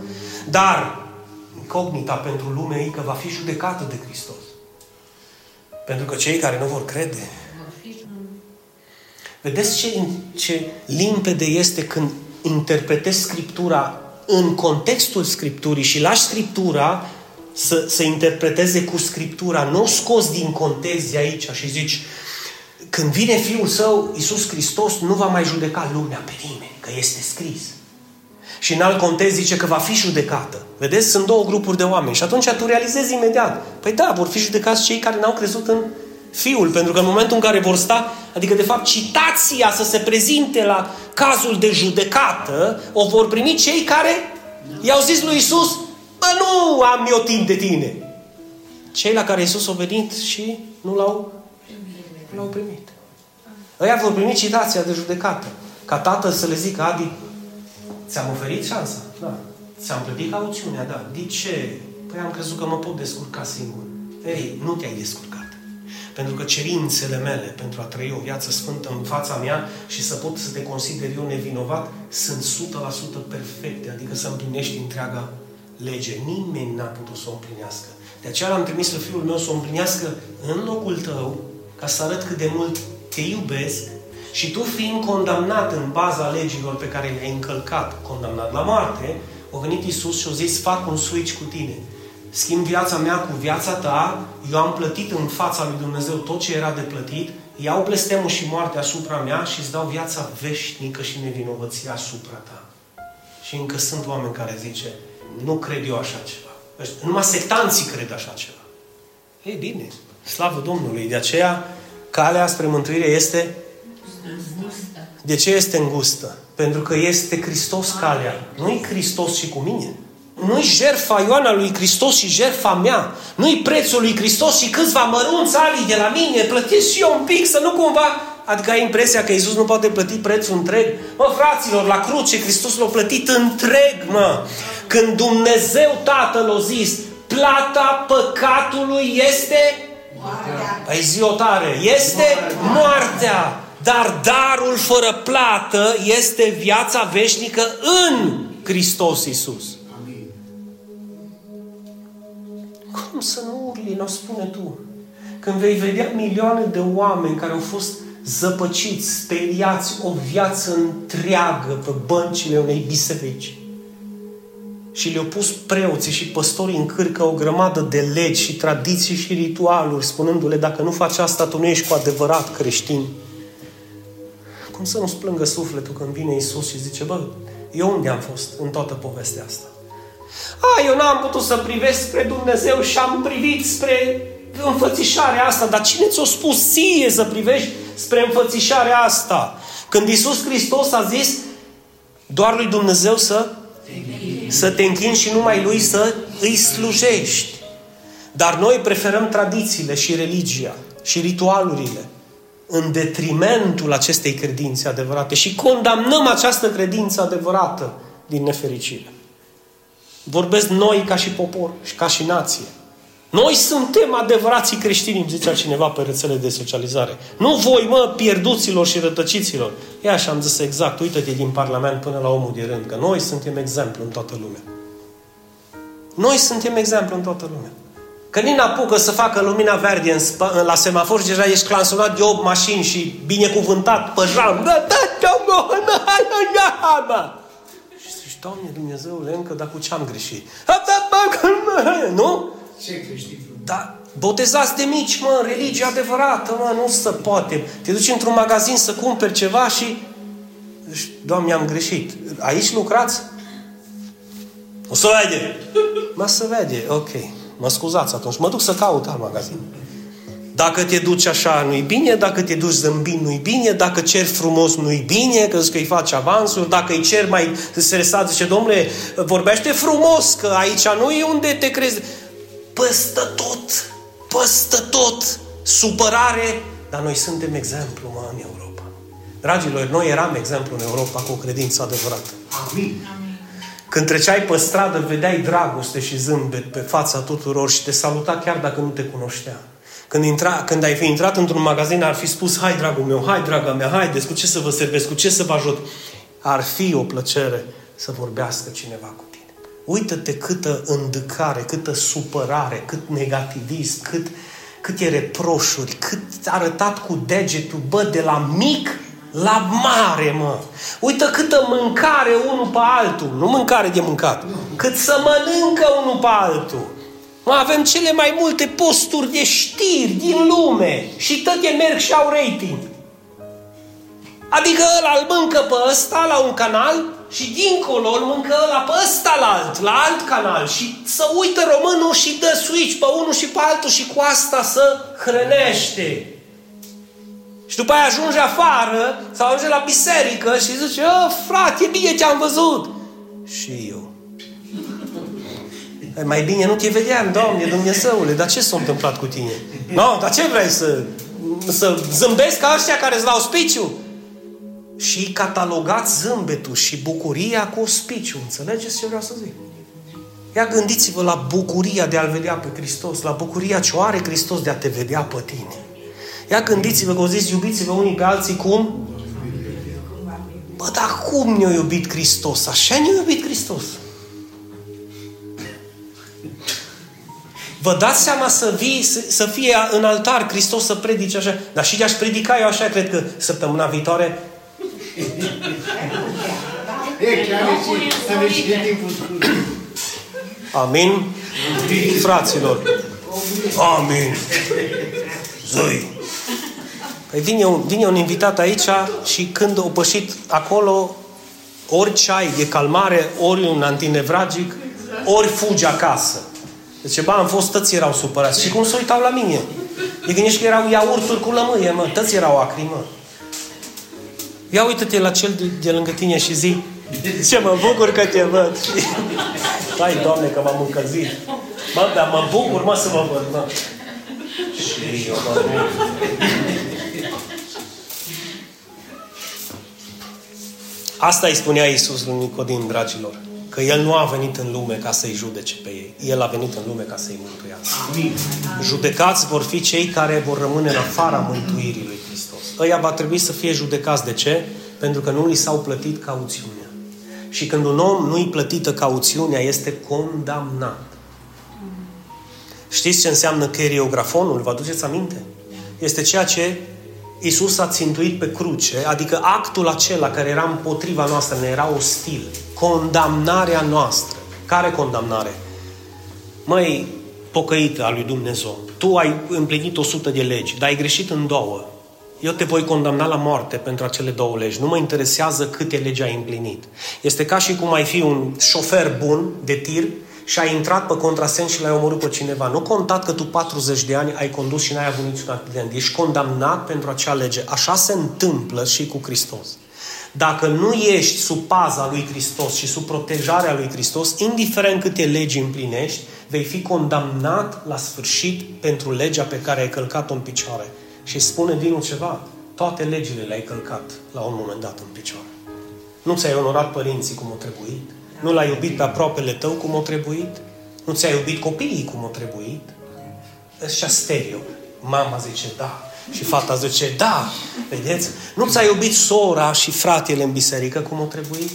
Dar incognita pentru lume e că va fi judecată de Hristos. Pentru că cei care nu vor crede. Vedeți ce, ce limpede este când interpretezi Scriptura în contextul Scripturii și lași Scriptura să, să interpreteze cu Scriptura, nu scos din context de aici și zici, când vine Fiul Său, Iisus Hristos, nu va mai judeca lumea pe nimeni, că este scris. Și în alt context zice că va fi judecată. Vedeți? Sunt două grupuri de oameni. Și atunci tu realizezi imediat. Păi da, vor fi judecați cei care n-au crezut în Fiul. Pentru că în momentul în care vor sta, adică de fapt citația să se prezinte la cazul de judecată, o vor primi cei care i-au zis lui Isus, bă, nu am eu timp de tine. Cei la care Isus a venit și nu l-au l-au primit. Ăia vor primi citația de judecată. Ca tatăl să le zică, Adi, ți-am oferit șansa. Da. Ți-am plătit cauțiunea, da. De ce? Păi am crezut că mă pot descurca singur. Ei, nu te-ai descurcat. Pentru că cerințele mele pentru a trăi o viață sfântă în fața mea și să pot să te consider eu nevinovat sunt 100% perfecte, adică să împlinești întreaga lege. Nimeni n-a putut să o împlinească. De aceea l-am trimis pe Fiul meu să o împlinească în locul tău, ca să arăt cât de mult te iubesc și tu fiind condamnat în baza legilor pe care le-ai încălcat, condamnat la moarte, a venit Isus și a zis, fac un switch cu tine. Schimb viața mea cu viața ta, eu am plătit în fața lui Dumnezeu tot ce era de plătit, iau blestemul și moartea asupra mea și îți dau viața veșnică și nevinovăția asupra ta. Și încă sunt oameni care zice, nu cred eu așa ceva. Numai sectanții cred așa ceva. Ei bine, slavă Domnului. De aceea, calea spre mântuire este de ce este îngustă? Pentru că este Hristos calea. Nu-i Hristos și cu mine. Nu-i jertfa Ioana lui Hristos și jertfa mea. Nu-i prețul lui Hristos și câțiva mărunți alii de la mine. Plătiți și eu un pic să nu cumva... Adică ai impresia că Iisus nu poate plăti prețul întreg? Mă, fraților, la cruce Hristos l-a plătit întreg, mă. Când Dumnezeu Tatăl a zis, plata păcatului este... Moartea. Ai zi o tare. Este moartea. moartea. Dar darul fără plată este viața veșnică în Hristos Iisus. Cum să nu urli, nu spune tu? Când vei vedea milioane de oameni care au fost zăpăciți, speriați o viață întreagă pe băncile unei biserici și le-au pus preoții și păstorii în cârcă o grămadă de legi și tradiții și ritualuri, spunându-le, dacă nu faci asta, tu nu ești cu adevărat creștin. Cum să nu-ți plângă sufletul când vine Isus și zice, bă, eu unde am fost în toată povestea asta? A, eu n-am putut să privesc spre Dumnezeu și am privit spre înfățișarea asta, dar cine ți-a spus ție să privești spre înfățișarea asta? Când Isus Hristos a zis doar lui Dumnezeu să să te închini și numai Lui să îi slujești. Dar noi preferăm tradițiile și religia și ritualurile în detrimentul acestei credințe adevărate și condamnăm această credință adevărată din nefericire. Vorbesc noi ca și popor și ca și nație. Noi suntem adevărații creștini, îmi zicea cineva pe rețele de socializare. Nu voi, mă, pierduților și rătăciților. Ia și am zis exact, uite-te din Parlament până la omul de rând, că noi suntem exemplu în toată lumea. Noi suntem exemplu în toată lumea. Că nici n-apucă să facă lumina verde în sp- la semafor și deja ești clansonat de 8 mașini și binecuvântat pe jam. Da, da, da, și zici, Doamne Dumnezeule, încă, dar cu ce am greșit? Nu? Ce creștin? Da, botezați de mici, mă, religie adevărată, mă, nu se poate. Te duci într-un magazin să cumperi ceva și... Doamne, am greșit. Aici lucrați? O să vede. Mă să vede, ok. Mă scuzați atunci. Mă duc să caut alt magazin. Dacă te duci așa, nu-i bine, dacă te duci zâmbind, nu-i bine, dacă ceri frumos, nu-i bine, că că îi faci avansuri, dacă îi cer mai stresat, zice, domnule, vorbește frumos, că aici nu e unde te crezi. Păstă tot, păstă tot, supărare, dar noi suntem exemplu, mă, în Europa. Dragilor, noi eram exemplu în Europa cu o credință adevărată. Amin. Când treceai pe stradă, vedeai dragoste și zâmbet pe fața tuturor și te saluta chiar dacă nu te cunoștea. Când, intra, când ai fi intrat într-un magazin, ar fi spus, hai dragul meu, hai draga mea, haideți, cu ce să vă servesc, cu ce să vă ajut. Ar fi o plăcere să vorbească cineva cu tine. Uită-te câtă îndâcare, câtă supărare, cât negativism, cât, câte reproșuri, cât arătat cu degetul, bă, de la mic la mare, mă. Uită câtă mâncare unul pe altul. Nu mâncare de mâncat. Cât să mănâncă unul pe altul. Mă, avem cele mai multe posturi de știri din lume. Și toate merg și au rating. Adică ăla îl mâncă pe ăsta la un canal și dincolo îl mâncă ăla pe ăsta la alt, la alt canal. Și să uită românul și dă switch pe unul și pe altul și cu asta să hrănește. Și după aia ajunge afară sau ajunge la biserică și zice, oh, frate, e bine te-am văzut. Și eu. E, mai bine nu te vedeam, Doamne, Dumnezeule, dar ce s-a întâmplat cu tine? No, dar ce vrei să, să zâmbesc ca ăștia care îți la ospiciu? Și catalogați zâmbetul și bucuria cu ospiciu. Înțelegeți ce vreau să zic? Ia gândiți-vă la bucuria de a-L vedea pe Hristos, la bucuria ce o are Hristos de a te vedea pe tine. Ia gândiți-vă că o zis, iubiți-vă unii pe alții cum? Bă, dar cum ne-a iubit Hristos? Așa ne-a iubit Hristos. Vă dați seama să, vii, să, să fie în altar Hristos să predice așa. Dar și de-aș predica eu așa, cred că săptămâna viitoare... E chiar și, și timpul Amin? Fraților. Amin. Zăi. Păi vine un, vine un invitat aici și când o pășit acolo, ori ceai de calmare, ori un antinevragic, ori fuge acasă. Deci, ba, am fost, tăți erau supărați. Și cum se uitau la mine? E gândești că erau iaurturi cu lămâie, mă. Tăți erau acri, mă. Ia uită-te la cel de, de lângă tine și zi, ce mă bucur că te văd. Hai, Doamne, că m-am încălzit. Mă, dar mă bucur, mă, să mă văd, mă. Și eu mă Asta îi spunea Iisus lui Nicodim, dragilor. Că El nu a venit în lume ca să-i judece pe ei. El a venit în lume ca să-i mântuiască. Amin. Judecați vor fi cei care vor rămâne în afara mântuirii lui Hristos. Ăia va trebui să fie judecați. De ce? Pentru că nu li s-au plătit cauțiunea. Și când un om nu-i plătită cauțiunea, este condamnat. Știți ce înseamnă cheriografonul? Vă aduceți aminte? Este ceea ce Isus a țintuit pe cruce, adică actul acela care era împotriva noastră, ne era ostil. Condamnarea noastră. Care condamnare? Măi, pocăită a lui Dumnezeu, tu ai împlinit 100 de legi, dar ai greșit în două. Eu te voi condamna la moarte pentru acele două legi. Nu mă interesează câte legi ai împlinit. Este ca și cum ai fi un șofer bun de tir și ai intrat pe contrasens și l-ai omorât pe cineva. Nu contat că tu 40 de ani ai condus și n-ai avut niciun accident. Ești condamnat pentru acea lege. Așa se întâmplă și cu Hristos. Dacă nu ești sub paza lui Hristos și sub protejarea lui Hristos, indiferent câte legi împlinești, vei fi condamnat la sfârșit pentru legea pe care ai călcat-o în picioare. Și spune din ceva, toate legile le-ai călcat la un moment dat în picioare. Nu ți-ai onorat părinții cum o trebuit, nu l-ai iubit pe aproapele tău cum o trebuit, nu ți-ai iubit copiii cum o trebuit. Ăștia stereo. Mama zice da, și fata zice, da, vedeți? Nu ți-ai iubit sora și fratele în biserică cum o trebuit?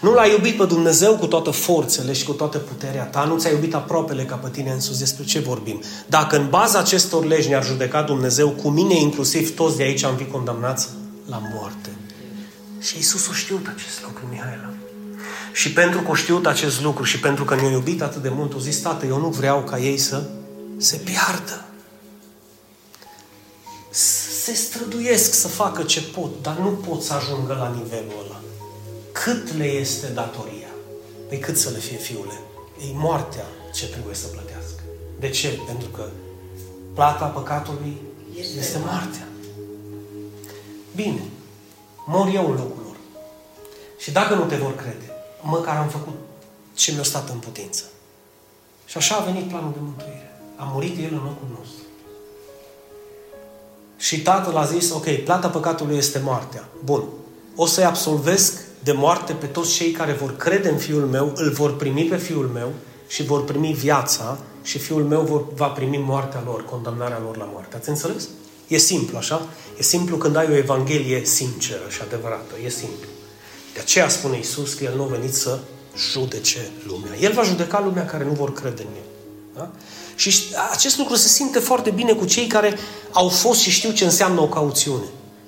Nu l-ai iubit pe Dumnezeu cu toate forțele și cu toată puterea ta, nu ți-ai iubit aproapele ca pe tine însuți. Despre ce vorbim? Dacă în baza acestor legi ne-ar judeca Dumnezeu, cu mine inclusiv toți de aici am fi condamnați la moarte. Și Isus o știut acest lucru, Mihaela. Și pentru că o știut acest lucru și pentru că ne-a iubit atât de mult, o zis, Tată, eu nu vreau ca ei să se piardă. Se străduiesc să facă ce pot, dar nu pot să ajungă la nivelul ăla. Cât le este datoria? Păi cât să le fie, fiule? E moartea ce trebuie să plătească. De ce? Pentru că plata păcatului este, este moartea. Bine, mor eu în locul lor. Și dacă nu te vor crede, măcar am făcut ce mi-a stat în putință. Și așa a venit planul de mântuire. A murit El în locul nostru. Și Tatăl a zis, ok, plata păcatului este moartea. Bun. O să-i absolvesc de moarte pe toți cei care vor crede în Fiul meu, îl vor primi pe Fiul meu și vor primi viața și Fiul meu vor, va primi moartea lor, condamnarea lor la moarte. Ați înțeles? E simplu, așa? E simplu când ai o Evanghelie sinceră și adevărată. E simplu. De aceea spune Isus că El nu a venit să judece lumea. El va judeca lumea care nu vor crede în El. Da? Și acest lucru se simte foarte bine cu cei care au fost și știu ce înseamnă o cauțiune.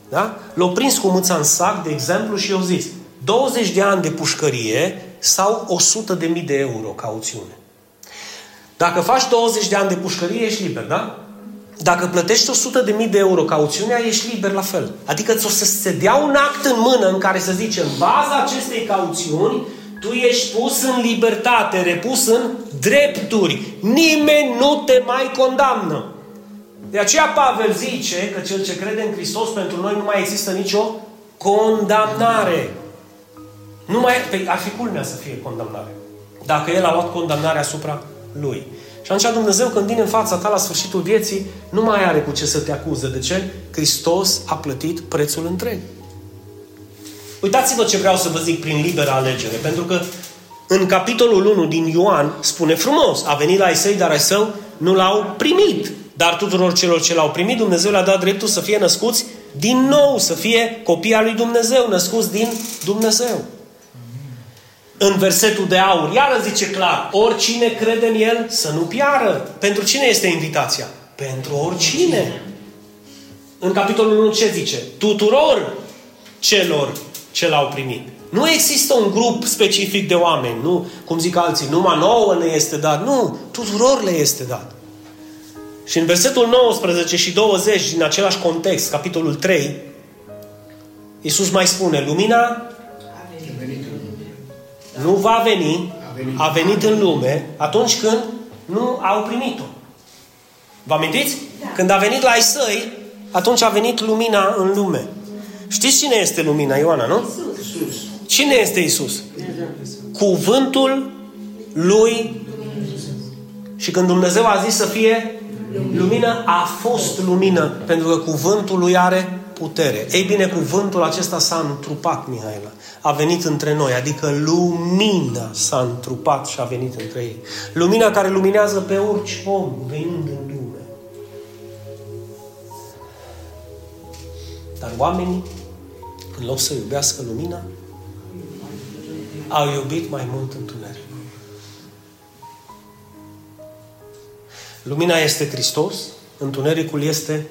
Da? L-au prins cu mâța în sac, de exemplu, și i-au zis 20 de ani de pușcărie sau 100 de mii de euro cauțiune. Dacă faci 20 de ani de pușcărie, ești liber, da? Dacă plătești 100 de mii de euro cauțiunea, ești liber la fel. Adică ți-o să se dea un act în mână în care să zice, în baza acestei cauțiuni, tu ești pus în libertate, repus în drepturi. Nimeni nu te mai condamnă. De aceea Pavel zice că cel ce crede în Hristos pentru noi nu mai există nicio condamnare. Nu mai, pe, ar fi culmea să fie condamnare. Dacă el a luat condamnarea asupra lui. Și atunci Dumnezeu când vine în fața ta la sfârșitul vieții, nu mai are cu ce să te acuze. De ce? Hristos a plătit prețul întreg. Uitați-vă ce vreau să vă zic prin liberă alegere. Pentru că în capitolul 1 din Ioan spune frumos, a venit la ai săi, dar ai său nu l-au primit. Dar tuturor celor ce l-au primit, Dumnezeu le-a dat dreptul să fie născuți din nou, să fie copii al lui Dumnezeu, născuți din Dumnezeu. În versetul de aur, iară zice clar, oricine crede în El să nu piară. Pentru cine este invitația? Pentru oricine. În capitolul 1 ce zice? Tuturor celor ce l-au primit. Nu există un grup specific de oameni, nu, cum zic alții, numai nouă ne este dat. Nu, tuturor le este dat. Și în versetul 19 și 20 din același context, capitolul 3, Iisus mai spune, lumina nu va veni, a venit în lume atunci când nu au primit-o. Vă amintiți? Când a venit la ai săi, atunci a venit lumina în lume. Știți cine este lumina, Ioana, nu? Isus. Cine este Isus? Cuvântul lui și când Dumnezeu a zis să fie lumină, a fost lumină, pentru că cuvântul lui are putere. Ei bine, cuvântul acesta s-a întrupat, Mihaela. A venit între noi, adică lumina s-a întrupat și a venit între ei. Lumina care luminează pe orice om venind în lume. Dar oamenii, în loc să iubească lumina, au iubit mai mult întuneric. Lumina este Hristos, întunericul este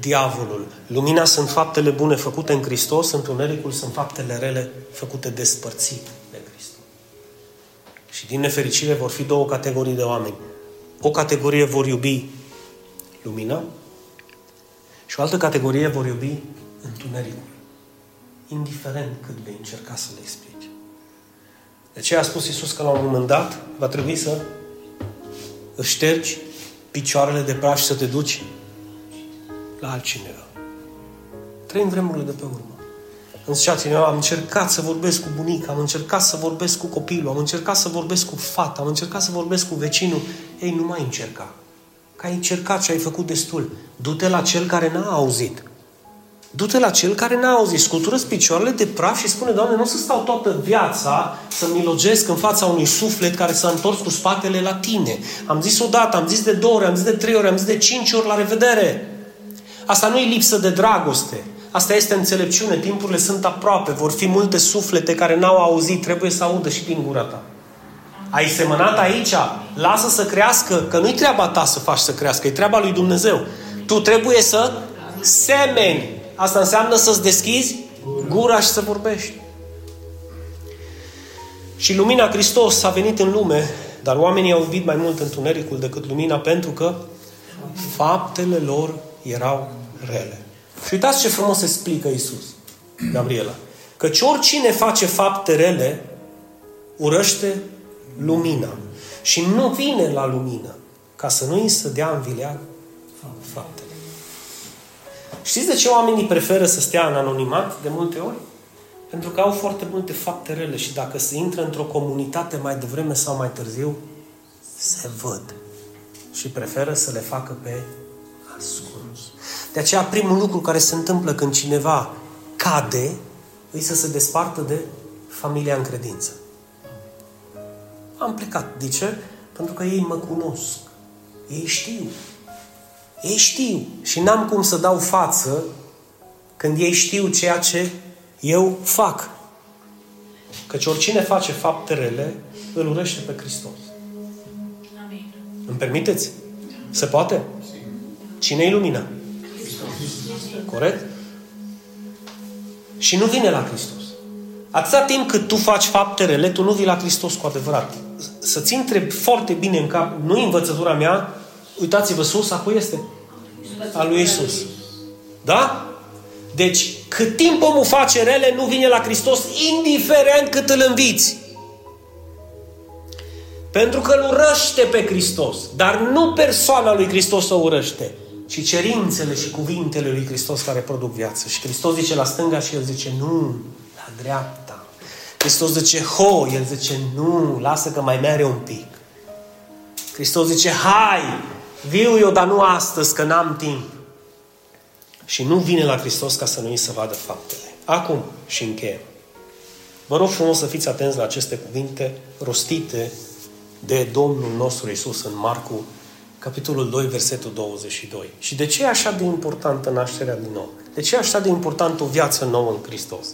diavolul. Lumina sunt faptele bune făcute în Hristos, întunericul sunt faptele rele făcute despărțit de Hristos. Și din nefericire vor fi două categorii de oameni. O categorie vor iubi lumina și o altă categorie vor iubi întunericul. Indiferent cât vei încerca să le explici. De ce a spus Iisus că la un moment dat va trebui să își ștergi picioarele de praf și să te duci la altcineva. Trăim vremurile de pe urmă. În ziceați am încercat să vorbesc cu bunica, am încercat să vorbesc cu copilul, am încercat să vorbesc cu fata, am încercat să vorbesc cu vecinul. Ei, nu mai încerca. Că ai încercat și ai făcut destul. Du-te la cel care n-a auzit. Du-te la cel care n-a auzit, scutură picioarele de praf și spune, Doamne, nu o să stau toată viața să milogesc în fața unui suflet care s-a întors cu spatele la tine. Am zis odată, am zis de două ori, am zis de trei ori, am zis de cinci ori, la revedere. Asta nu e lipsă de dragoste. Asta este înțelepciune. Timpurile sunt aproape. Vor fi multe suflete care n-au auzit. Trebuie să audă și din gura ta. Ai semănat aici, lasă să crească, că nu-i treaba ta să faci să crească, e treaba lui Dumnezeu. Tu trebuie să semeni Asta înseamnă să-ți deschizi gura și să vorbești. Și lumina Hristos a venit în lume, dar oamenii au iubit mai mult întunericul decât lumina pentru că faptele lor erau rele. Și uitați ce frumos explică Isus, Gabriela. Căci oricine face fapte rele, urăște lumina. Și nu vine la lumină ca să nu îi să dea în vilea faptele. Știți de ce oamenii preferă să stea în anonimat de multe ori? Pentru că au foarte multe fapte rele și dacă se intră într-o comunitate mai devreme sau mai târziu, se văd. Și preferă să le facă pe ascuns. De aceea primul lucru care se întâmplă când cineva cade, îi să se despartă de familia în credință. Am plecat. De ce? Pentru că ei mă cunosc. Ei știu. Ei știu și n-am cum să dau față când ei știu ceea ce eu fac. Căci oricine face fapte rele, îl urăște pe Hristos. Amin. Îmi permiteți? Se poate? Cine e lumina? Corect? Și nu vine la Hristos. Atâta timp cât tu faci fapte rele, tu nu vii la Hristos cu adevărat. Să-ți intre foarte bine în cap, nu învățătura mea, Uitați-vă sus, acolo este. Al lui Isus. Da? Deci, cât timp omul face rele, nu vine la Hristos, indiferent cât îl înviți. Pentru că îl urăște pe Hristos. Dar nu persoana lui Hristos o urăște, ci cerințele și cuvintele lui Hristos care produc viață. Și Hristos zice la stânga și el zice nu, la dreapta. Hristos zice ho, el zice nu, lasă că mai mere un pic. Hristos zice hai, Viu eu, dar nu astăzi, că n-am timp. Și nu vine la Hristos ca să nu-i să vadă faptele. Acum și încheiem. Vă rog frumos să fiți atenți la aceste cuvinte rostite de Domnul nostru Isus în Marcu, capitolul 2, versetul 22. Și de ce e așa de importantă nașterea din nou? De ce e așa de importantă o viață nouă în Hristos?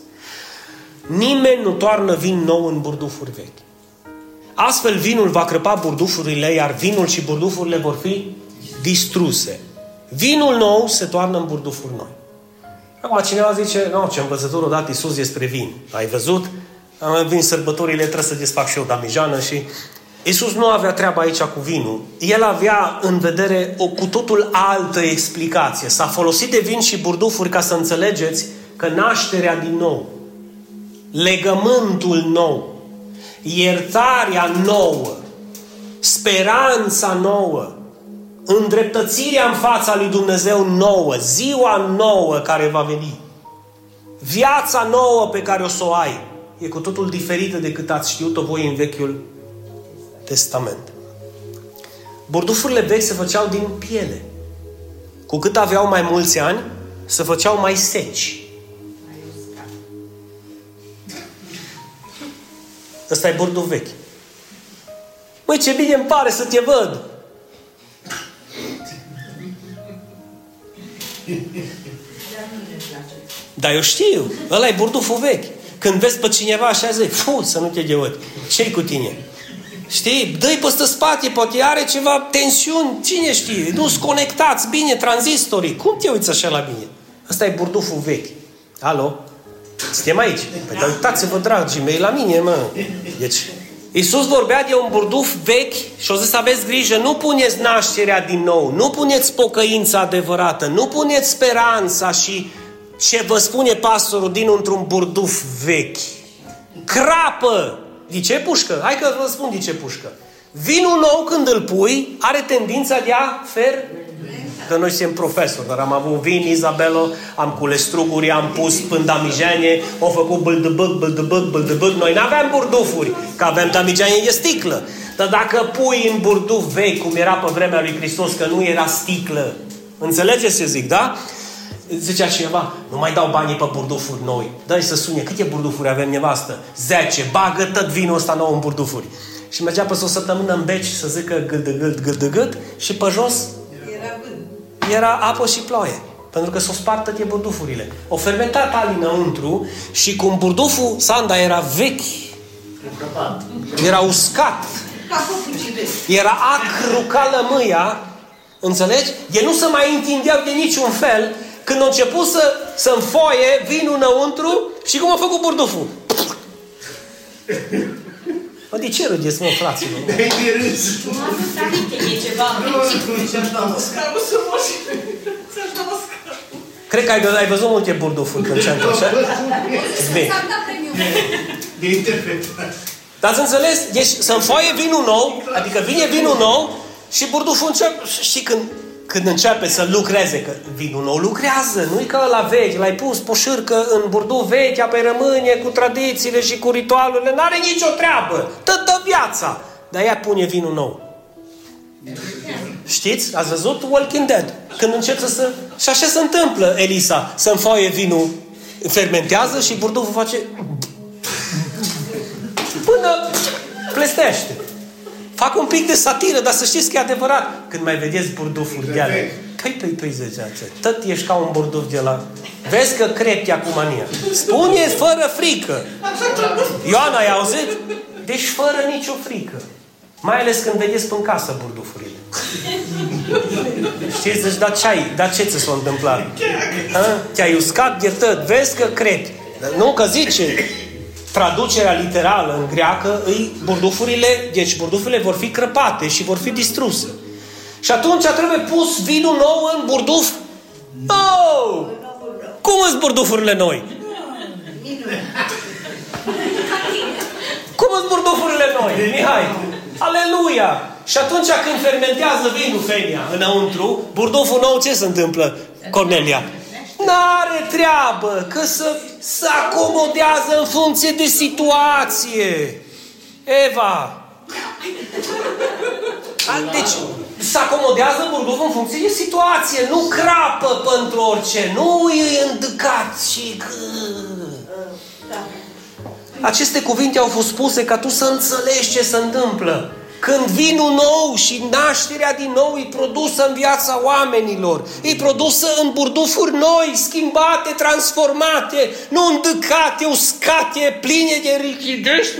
Nimeni nu toarnă vin nou în burdufuri vechi. Astfel vinul va crăpa burdufurile, iar vinul și burdufurile vor fi distruse. Vinul nou se toarnă în burdufuri noi. Acum cineva zice, nu, ce învățător o dat Iisus despre vin. Ai văzut? Am vin sărbătorile, trebuie să desfac și eu damijană și Iisus nu avea treaba aici cu vinul. El avea în vedere o cu totul altă explicație. S-a folosit de vin și burdufuri ca să înțelegeți că nașterea din nou, legământul nou, iertarea nouă, speranța nouă, îndreptățirea în fața lui Dumnezeu nouă, ziua nouă care va veni, viața nouă pe care o să o ai, e cu totul diferită decât ați știut-o voi în Vechiul Testament. Burdufurile vechi se făceau din piele. Cu cât aveau mai mulți ani, se făceau mai seci. Ăsta e burdul vechi. Măi, ce bine îmi pare să te văd! Dar eu știu, ăla e burduful vechi. Când vezi pe cineva așa zic, fu, să nu te deod. ce cu tine? Știi? Dă-i peste spate, poate are ceva tensiuni, cine știe? nu sunt conectați bine tranzistorii. Cum te uiți așa la mine? Asta e burduful vechi. Alo? Suntem aici. Păi dar uitați-vă, dragii mei, la mine, mă. Deci, Iisus vorbea de un burduf vechi și o zis să aveți grijă, nu puneți nașterea din nou, nu puneți pocăința adevărată, nu puneți speranța și ce vă spune pastorul din într-un burduf vechi. Crapă! De ce pușcă? Hai că vă spun de ce pușcă. Vinul nou când îl pui are tendința de a fer că noi suntem profesori, dar am avut vin, Izabelo, am cules struguri, am pus până damijanie, au făcut bâldăbâc, bâldăbâc, bâldăbâc. Noi nu aveam burdufuri, că avem damijanie de sticlă. Dar dacă pui în burduf vechi, cum era pe vremea lui Hristos, că nu era sticlă, înțelegeți ce zic, da? Zicea cineva, nu mai dau banii pe burdufuri noi. Dă-i să sune, câte burdufuri avem nevastă? Zece, bagă tot vinul ăsta nou în burdufuri. Și mergea pe o săptămână în beci să zică gâd, gâd, gâd, gâd și pe jos era apă și ploaie. Pentru că s-o spartă toate burdufurile. O fermentat ali înăuntru și cum burduful sanda era vechi, era uscat, era acru ca lămâia, înțelegi? El nu se mai întindeau de niciun fel când a început să, să înfoie vinul înăuntru și cum a făcut burduful. Mă, de ce râdeți, mă, fraților? De râs. Nu am e ceva. Cred că ai, ai văzut multe burdufuri când centru, așa? Bine. De interpretat. Dar ați înțeles? Deci să înfoaie vinul nou, adică vine vinul nou și burduful începe. Și când, când începe să lucreze, că vinul nou lucrează, nu-i că la vechi, l-ai pus poșârcă în burduf vechi, apoi rămâne cu tradițiile și cu ritualurile, n-are nicio treabă, tot dă viața. Dar ea pune vinul nou. Știți? Ați văzut Walking Dead? Când începe să... Și așa se întâmplă, Elisa. Să înfoaie vinul, fermentează și burduful face... Până plestește. Fac un pic de satiră, dar să știți că e adevărat. Când mai vedeți burdufuri de ale, păi, păi, păi, zicea tot ești ca un burduf de la... Vezi că crepi acum mania. Spune fără frică. Ioana, ai auzit? Deci fără nicio frică. Mai ales când vedeți în casă burdufurile. Știți, deci, dar ce ai? Dar ce ți s-a întâmplat? Te-ai uscat de tot. Vezi că crepi. Nu, că zice, traducerea literală în greacă îi burdufurile, deci burdufurile vor fi crăpate și vor fi distruse. Și atunci trebuie pus vinul nou în burduf. Oh! Cum sunt burdufurile noi? Cum sunt burdufurile noi, Mihai? Aleluia! Și atunci când fermentează vinul Fenia înăuntru, burduful nou ce se întâmplă, Cornelia? N-are treabă, că să, se acomodează în funcție de situație. Eva. Deci, se acomodează burduful în funcție de situație, nu crapă pentru orice, nu e îndăcat și... aceste cuvinte au fost spuse ca tu să înțelegi ce se întâmplă. Când vinul nou și nașterea din nou e produsă în viața oamenilor, e produsă în burdufuri noi, schimbate, transformate, nu îndâcate, uscate, pline de richidești,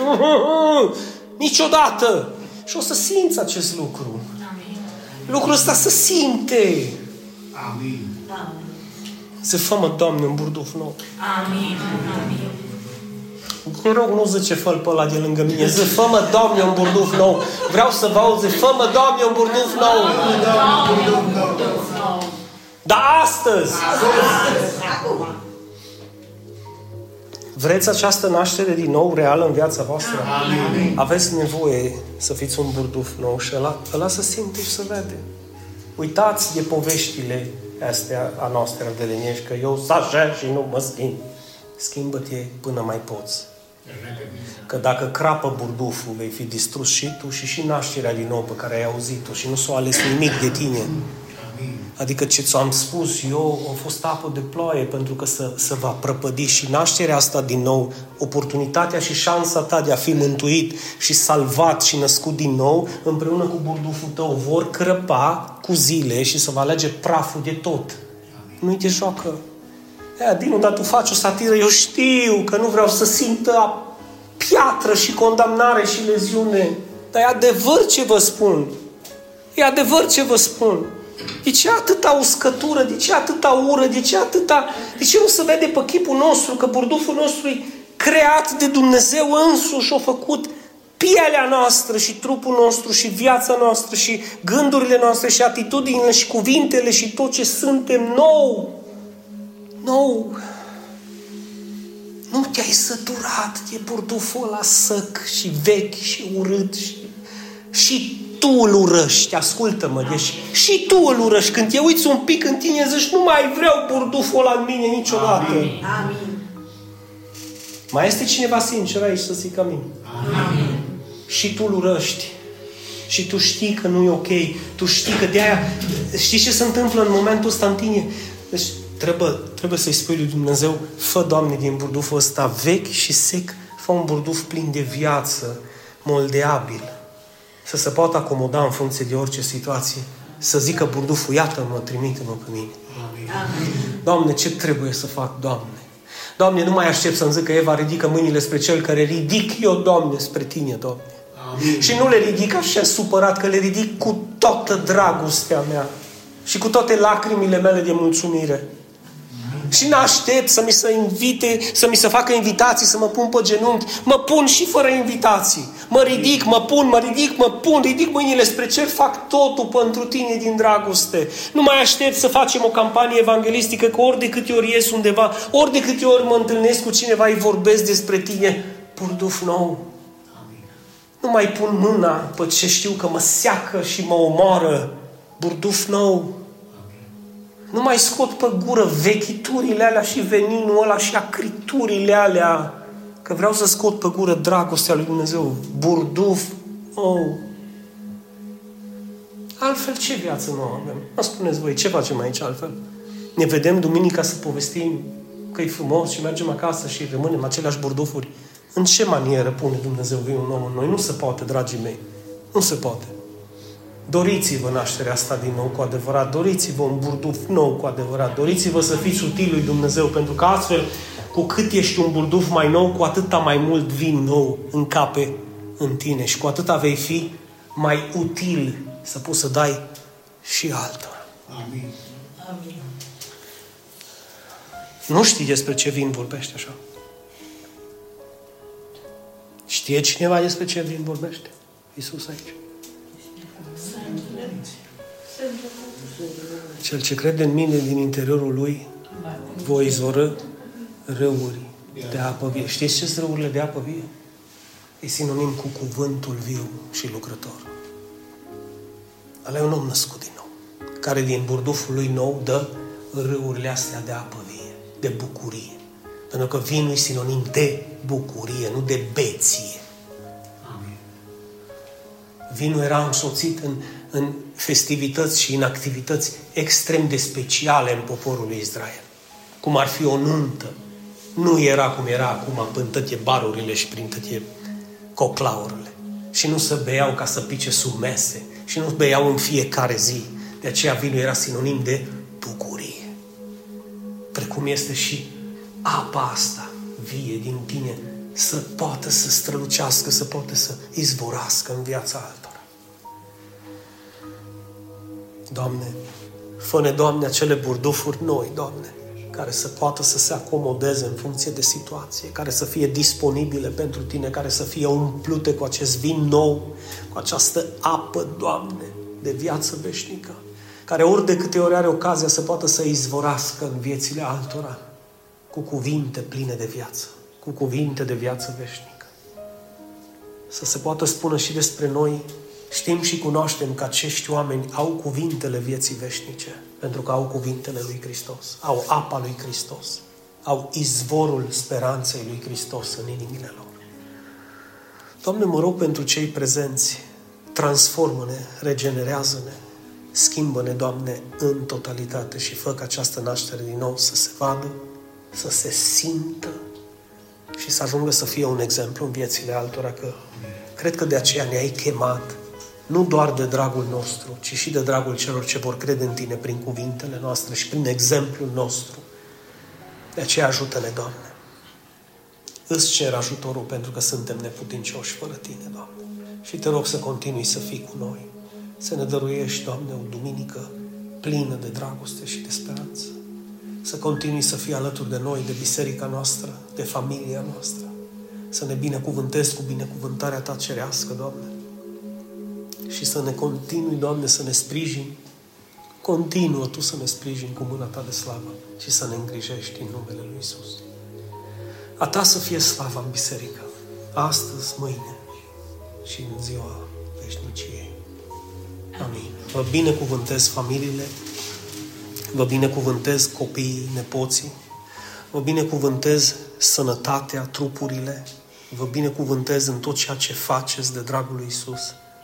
niciodată. Și o să simți acest lucru. Amin. Lucrul ăsta să simte. Amin. Să fă Doamne, un burduf nou. Amin. Amin. Te rog, nu zice fă pe ăla de lângă mine. Zi, fă Doamne, un burduf nou. Vreau să vă aud, zi, fă Doamne, un burduf nou. Dar astăzi. Vreți această naștere din nou reală în viața voastră? Amin. Aveți nevoie să fiți un burduf nou și ăla, ăla să simte și să vede. Uitați de poveștile astea a noastră de lenești, că eu să așa și nu mă schimb. Schimbă-te până mai poți. Că dacă crapă burduful, vei fi distrus și tu și și nașterea din nou pe care ai auzit-o și nu s-o ales nimic de tine. Adică ce ți-am spus eu a fost apă de ploaie pentru că să, să va prăpădi și nașterea asta din nou, oportunitatea și șansa ta de a fi mântuit și salvat și născut din nou, împreună cu burduful tău, vor crăpa cu zile și să va alege praful de tot. Nu-i te joacă. Ea, Dinu, dar tu faci o satiră, eu știu că nu vreau să simtă piatră și condamnare și leziune. Dar e adevăr ce vă spun. E adevăr ce vă spun. De ce atâta uscătură? De ce atâta ură? De ce atâta... De ce nu se vede pe chipul nostru că burduful nostru e creat de Dumnezeu însuși, a făcut pielea noastră și trupul nostru și viața noastră și gândurile noastre și atitudinile și cuvintele și tot ce suntem nou. Nou. Nu te-ai săturat de burduful ăla săc și vechi și urât și, și tu îl urăști, ascultă-mă, deci și tu îl urăști. Când te uiți un pic în tine, zici, nu mai vreau burduful ăla în mine niciodată. Amin. Amin. Mai este cineva sincer aici să zică amin. Amin. Și tu îl urăști. Și tu știi că nu e ok. Tu știi că de aia... Știi ce se întâmplă în momentul ăsta în tine? Deci trebuie, trebuie să-i spui lui Dumnezeu, fă, Doamne, din burduful ăsta vechi și sec, fă un burduf plin de viață, moldeabil să se poată acomoda în funcție de orice situație, să zică burduful, iată-mă, trimite-mă pe mine. Amin. Doamne, ce trebuie să fac, Doamne? Doamne, nu mai aștept să-mi zică Eva, ridică mâinile spre cel care ridic eu, Doamne, spre Tine, Doamne. Amin. Și nu le ridic așa supărat, că le ridic cu toată dragostea mea și cu toate lacrimile mele de mulțumire. Și n-aștept să mi se invite, să mi se facă invitații, să mă pun pe genunchi. Mă pun și fără invitații. Mă ridic, mă pun, mă ridic, mă pun, ridic mâinile spre cer, fac totul pentru tine din dragoste. Nu mai aștept să facem o campanie evanghelistică, că ori de câte ori ies undeva, ori de câte ori mă întâlnesc cu cineva, îi vorbesc despre tine. Purduf nou. Nu mai pun mâna pe ce știu că mă seacă și mă omoară. Burduf nou. Nu mai scot pe gură vechiturile alea și veninul ăla și acriturile alea. Că vreau să scot pe gură dragostea lui Dumnezeu. Burduf. Oh. Altfel ce viață nu avem? Mă spuneți voi, ce facem aici altfel? Ne vedem duminica să povestim că e frumos și mergem acasă și rămânem aceleași burdufuri. În ce manieră pune Dumnezeu vinul nou în noi? Nu se poate, dragii mei. Nu se poate. Doriți-vă nașterea asta din nou cu adevărat, doriți-vă un burduf nou cu adevărat, doriți-vă să fiți util lui Dumnezeu, pentru că astfel, cu cât ești un burduf mai nou, cu atâta mai mult vin nou încape în tine și cu atâta vei fi mai util să poți să dai și altora. Amin. Amin. Nu știi despre ce vin vorbește așa. Știe cineva despre ce vin vorbește? Iisus aici. Cel ce crede în mine din interiorul lui voi izvoră râuri de apă vie. Știți ce sunt râurile de apă vie? E sinonim cu cuvântul viu și lucrător. Ăla e un om născut din nou, care din burduful lui nou dă râurile astea de apă vie, de bucurie. Pentru că vinul e sinonim de bucurie, nu de beție. Vinul era însoțit în, în festivități și în activități extrem de speciale în poporul lui Israel. Cum ar fi o nuntă, Nu era cum era acum până toate barurile și prin toate coclaurile. Și nu se beau ca să pice sub mese. Și nu beau în fiecare zi. De aceea vinul era sinonim de bucurie. Precum este și apa asta vie din tine să poată să strălucească, să poată să izvorască în viața altora. Doamne, fă Doamne, acele burdufuri noi, Doamne, care să poată să se acomodeze în funcție de situație, care să fie disponibile pentru Tine, care să fie umplute cu acest vin nou, cu această apă, Doamne, de viață veșnică, care ori de câte ori are ocazia să poată să izvorască în viețile altora cu cuvinte pline de viață cu cuvinte de viață veșnică. Să se poată spune și despre noi, știm și cunoaștem că acești oameni au cuvintele vieții veșnice, pentru că au cuvintele lui Hristos, au apa lui Hristos, au izvorul speranței lui Hristos în inimile lor. Doamne, mă rog pentru cei prezenți, transformă-ne, regenerează-ne, schimbă-ne, Doamne, în totalitate și fă ca această naștere din nou să se vadă, să se simtă și să ajungă să fie un exemplu în viețile altora că cred că de aceea ne-ai chemat nu doar de dragul nostru, ci și de dragul celor ce vor crede în Tine prin cuvintele noastre și prin exemplul nostru. De aceea ajută-ne, Doamne. Îți cer ajutorul pentru că suntem neputincioși fără Tine, Doamne. Și te rog să continui să fii cu noi. Să ne dăruiești, Doamne, o duminică plină de dragoste și de speranță să continui să fii alături de noi, de biserica noastră, de familia noastră. Să ne binecuvântezi cu binecuvântarea Ta cerească, Doamne. Și să ne continui, Doamne, să ne sprijini. Continuă Tu să ne sprijini cu mâna Ta de slavă și să ne îngrijești în numele Lui Isus. A Ta să fie slava în biserică, astăzi, mâine și în ziua veșniciei. Amin. Vă binecuvântez familiile, Vă binecuvântez copiii, nepoții, vă binecuvântez sănătatea, trupurile, vă binecuvântez în tot ceea ce faceți de dragul lui Isus,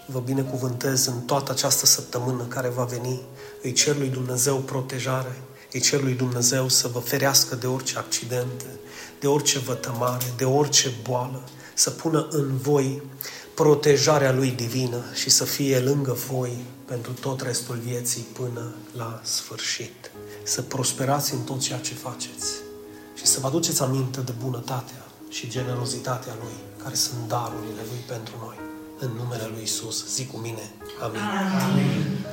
vă binecuvântez în toată această săptămână care va veni, îi cer lui Dumnezeu protejare, îi cer lui Dumnezeu să vă ferească de orice accidente, de orice vătămare, de orice boală, să pună în voi protejarea Lui divină și să fie lângă voi pentru tot restul vieții până la sfârșit. Să prosperați în tot ceea ce faceți și să vă aduceți aminte de bunătatea și generozitatea Lui, care sunt darurile Lui pentru noi. În numele Lui Isus, zic cu mine. Amin. Amin.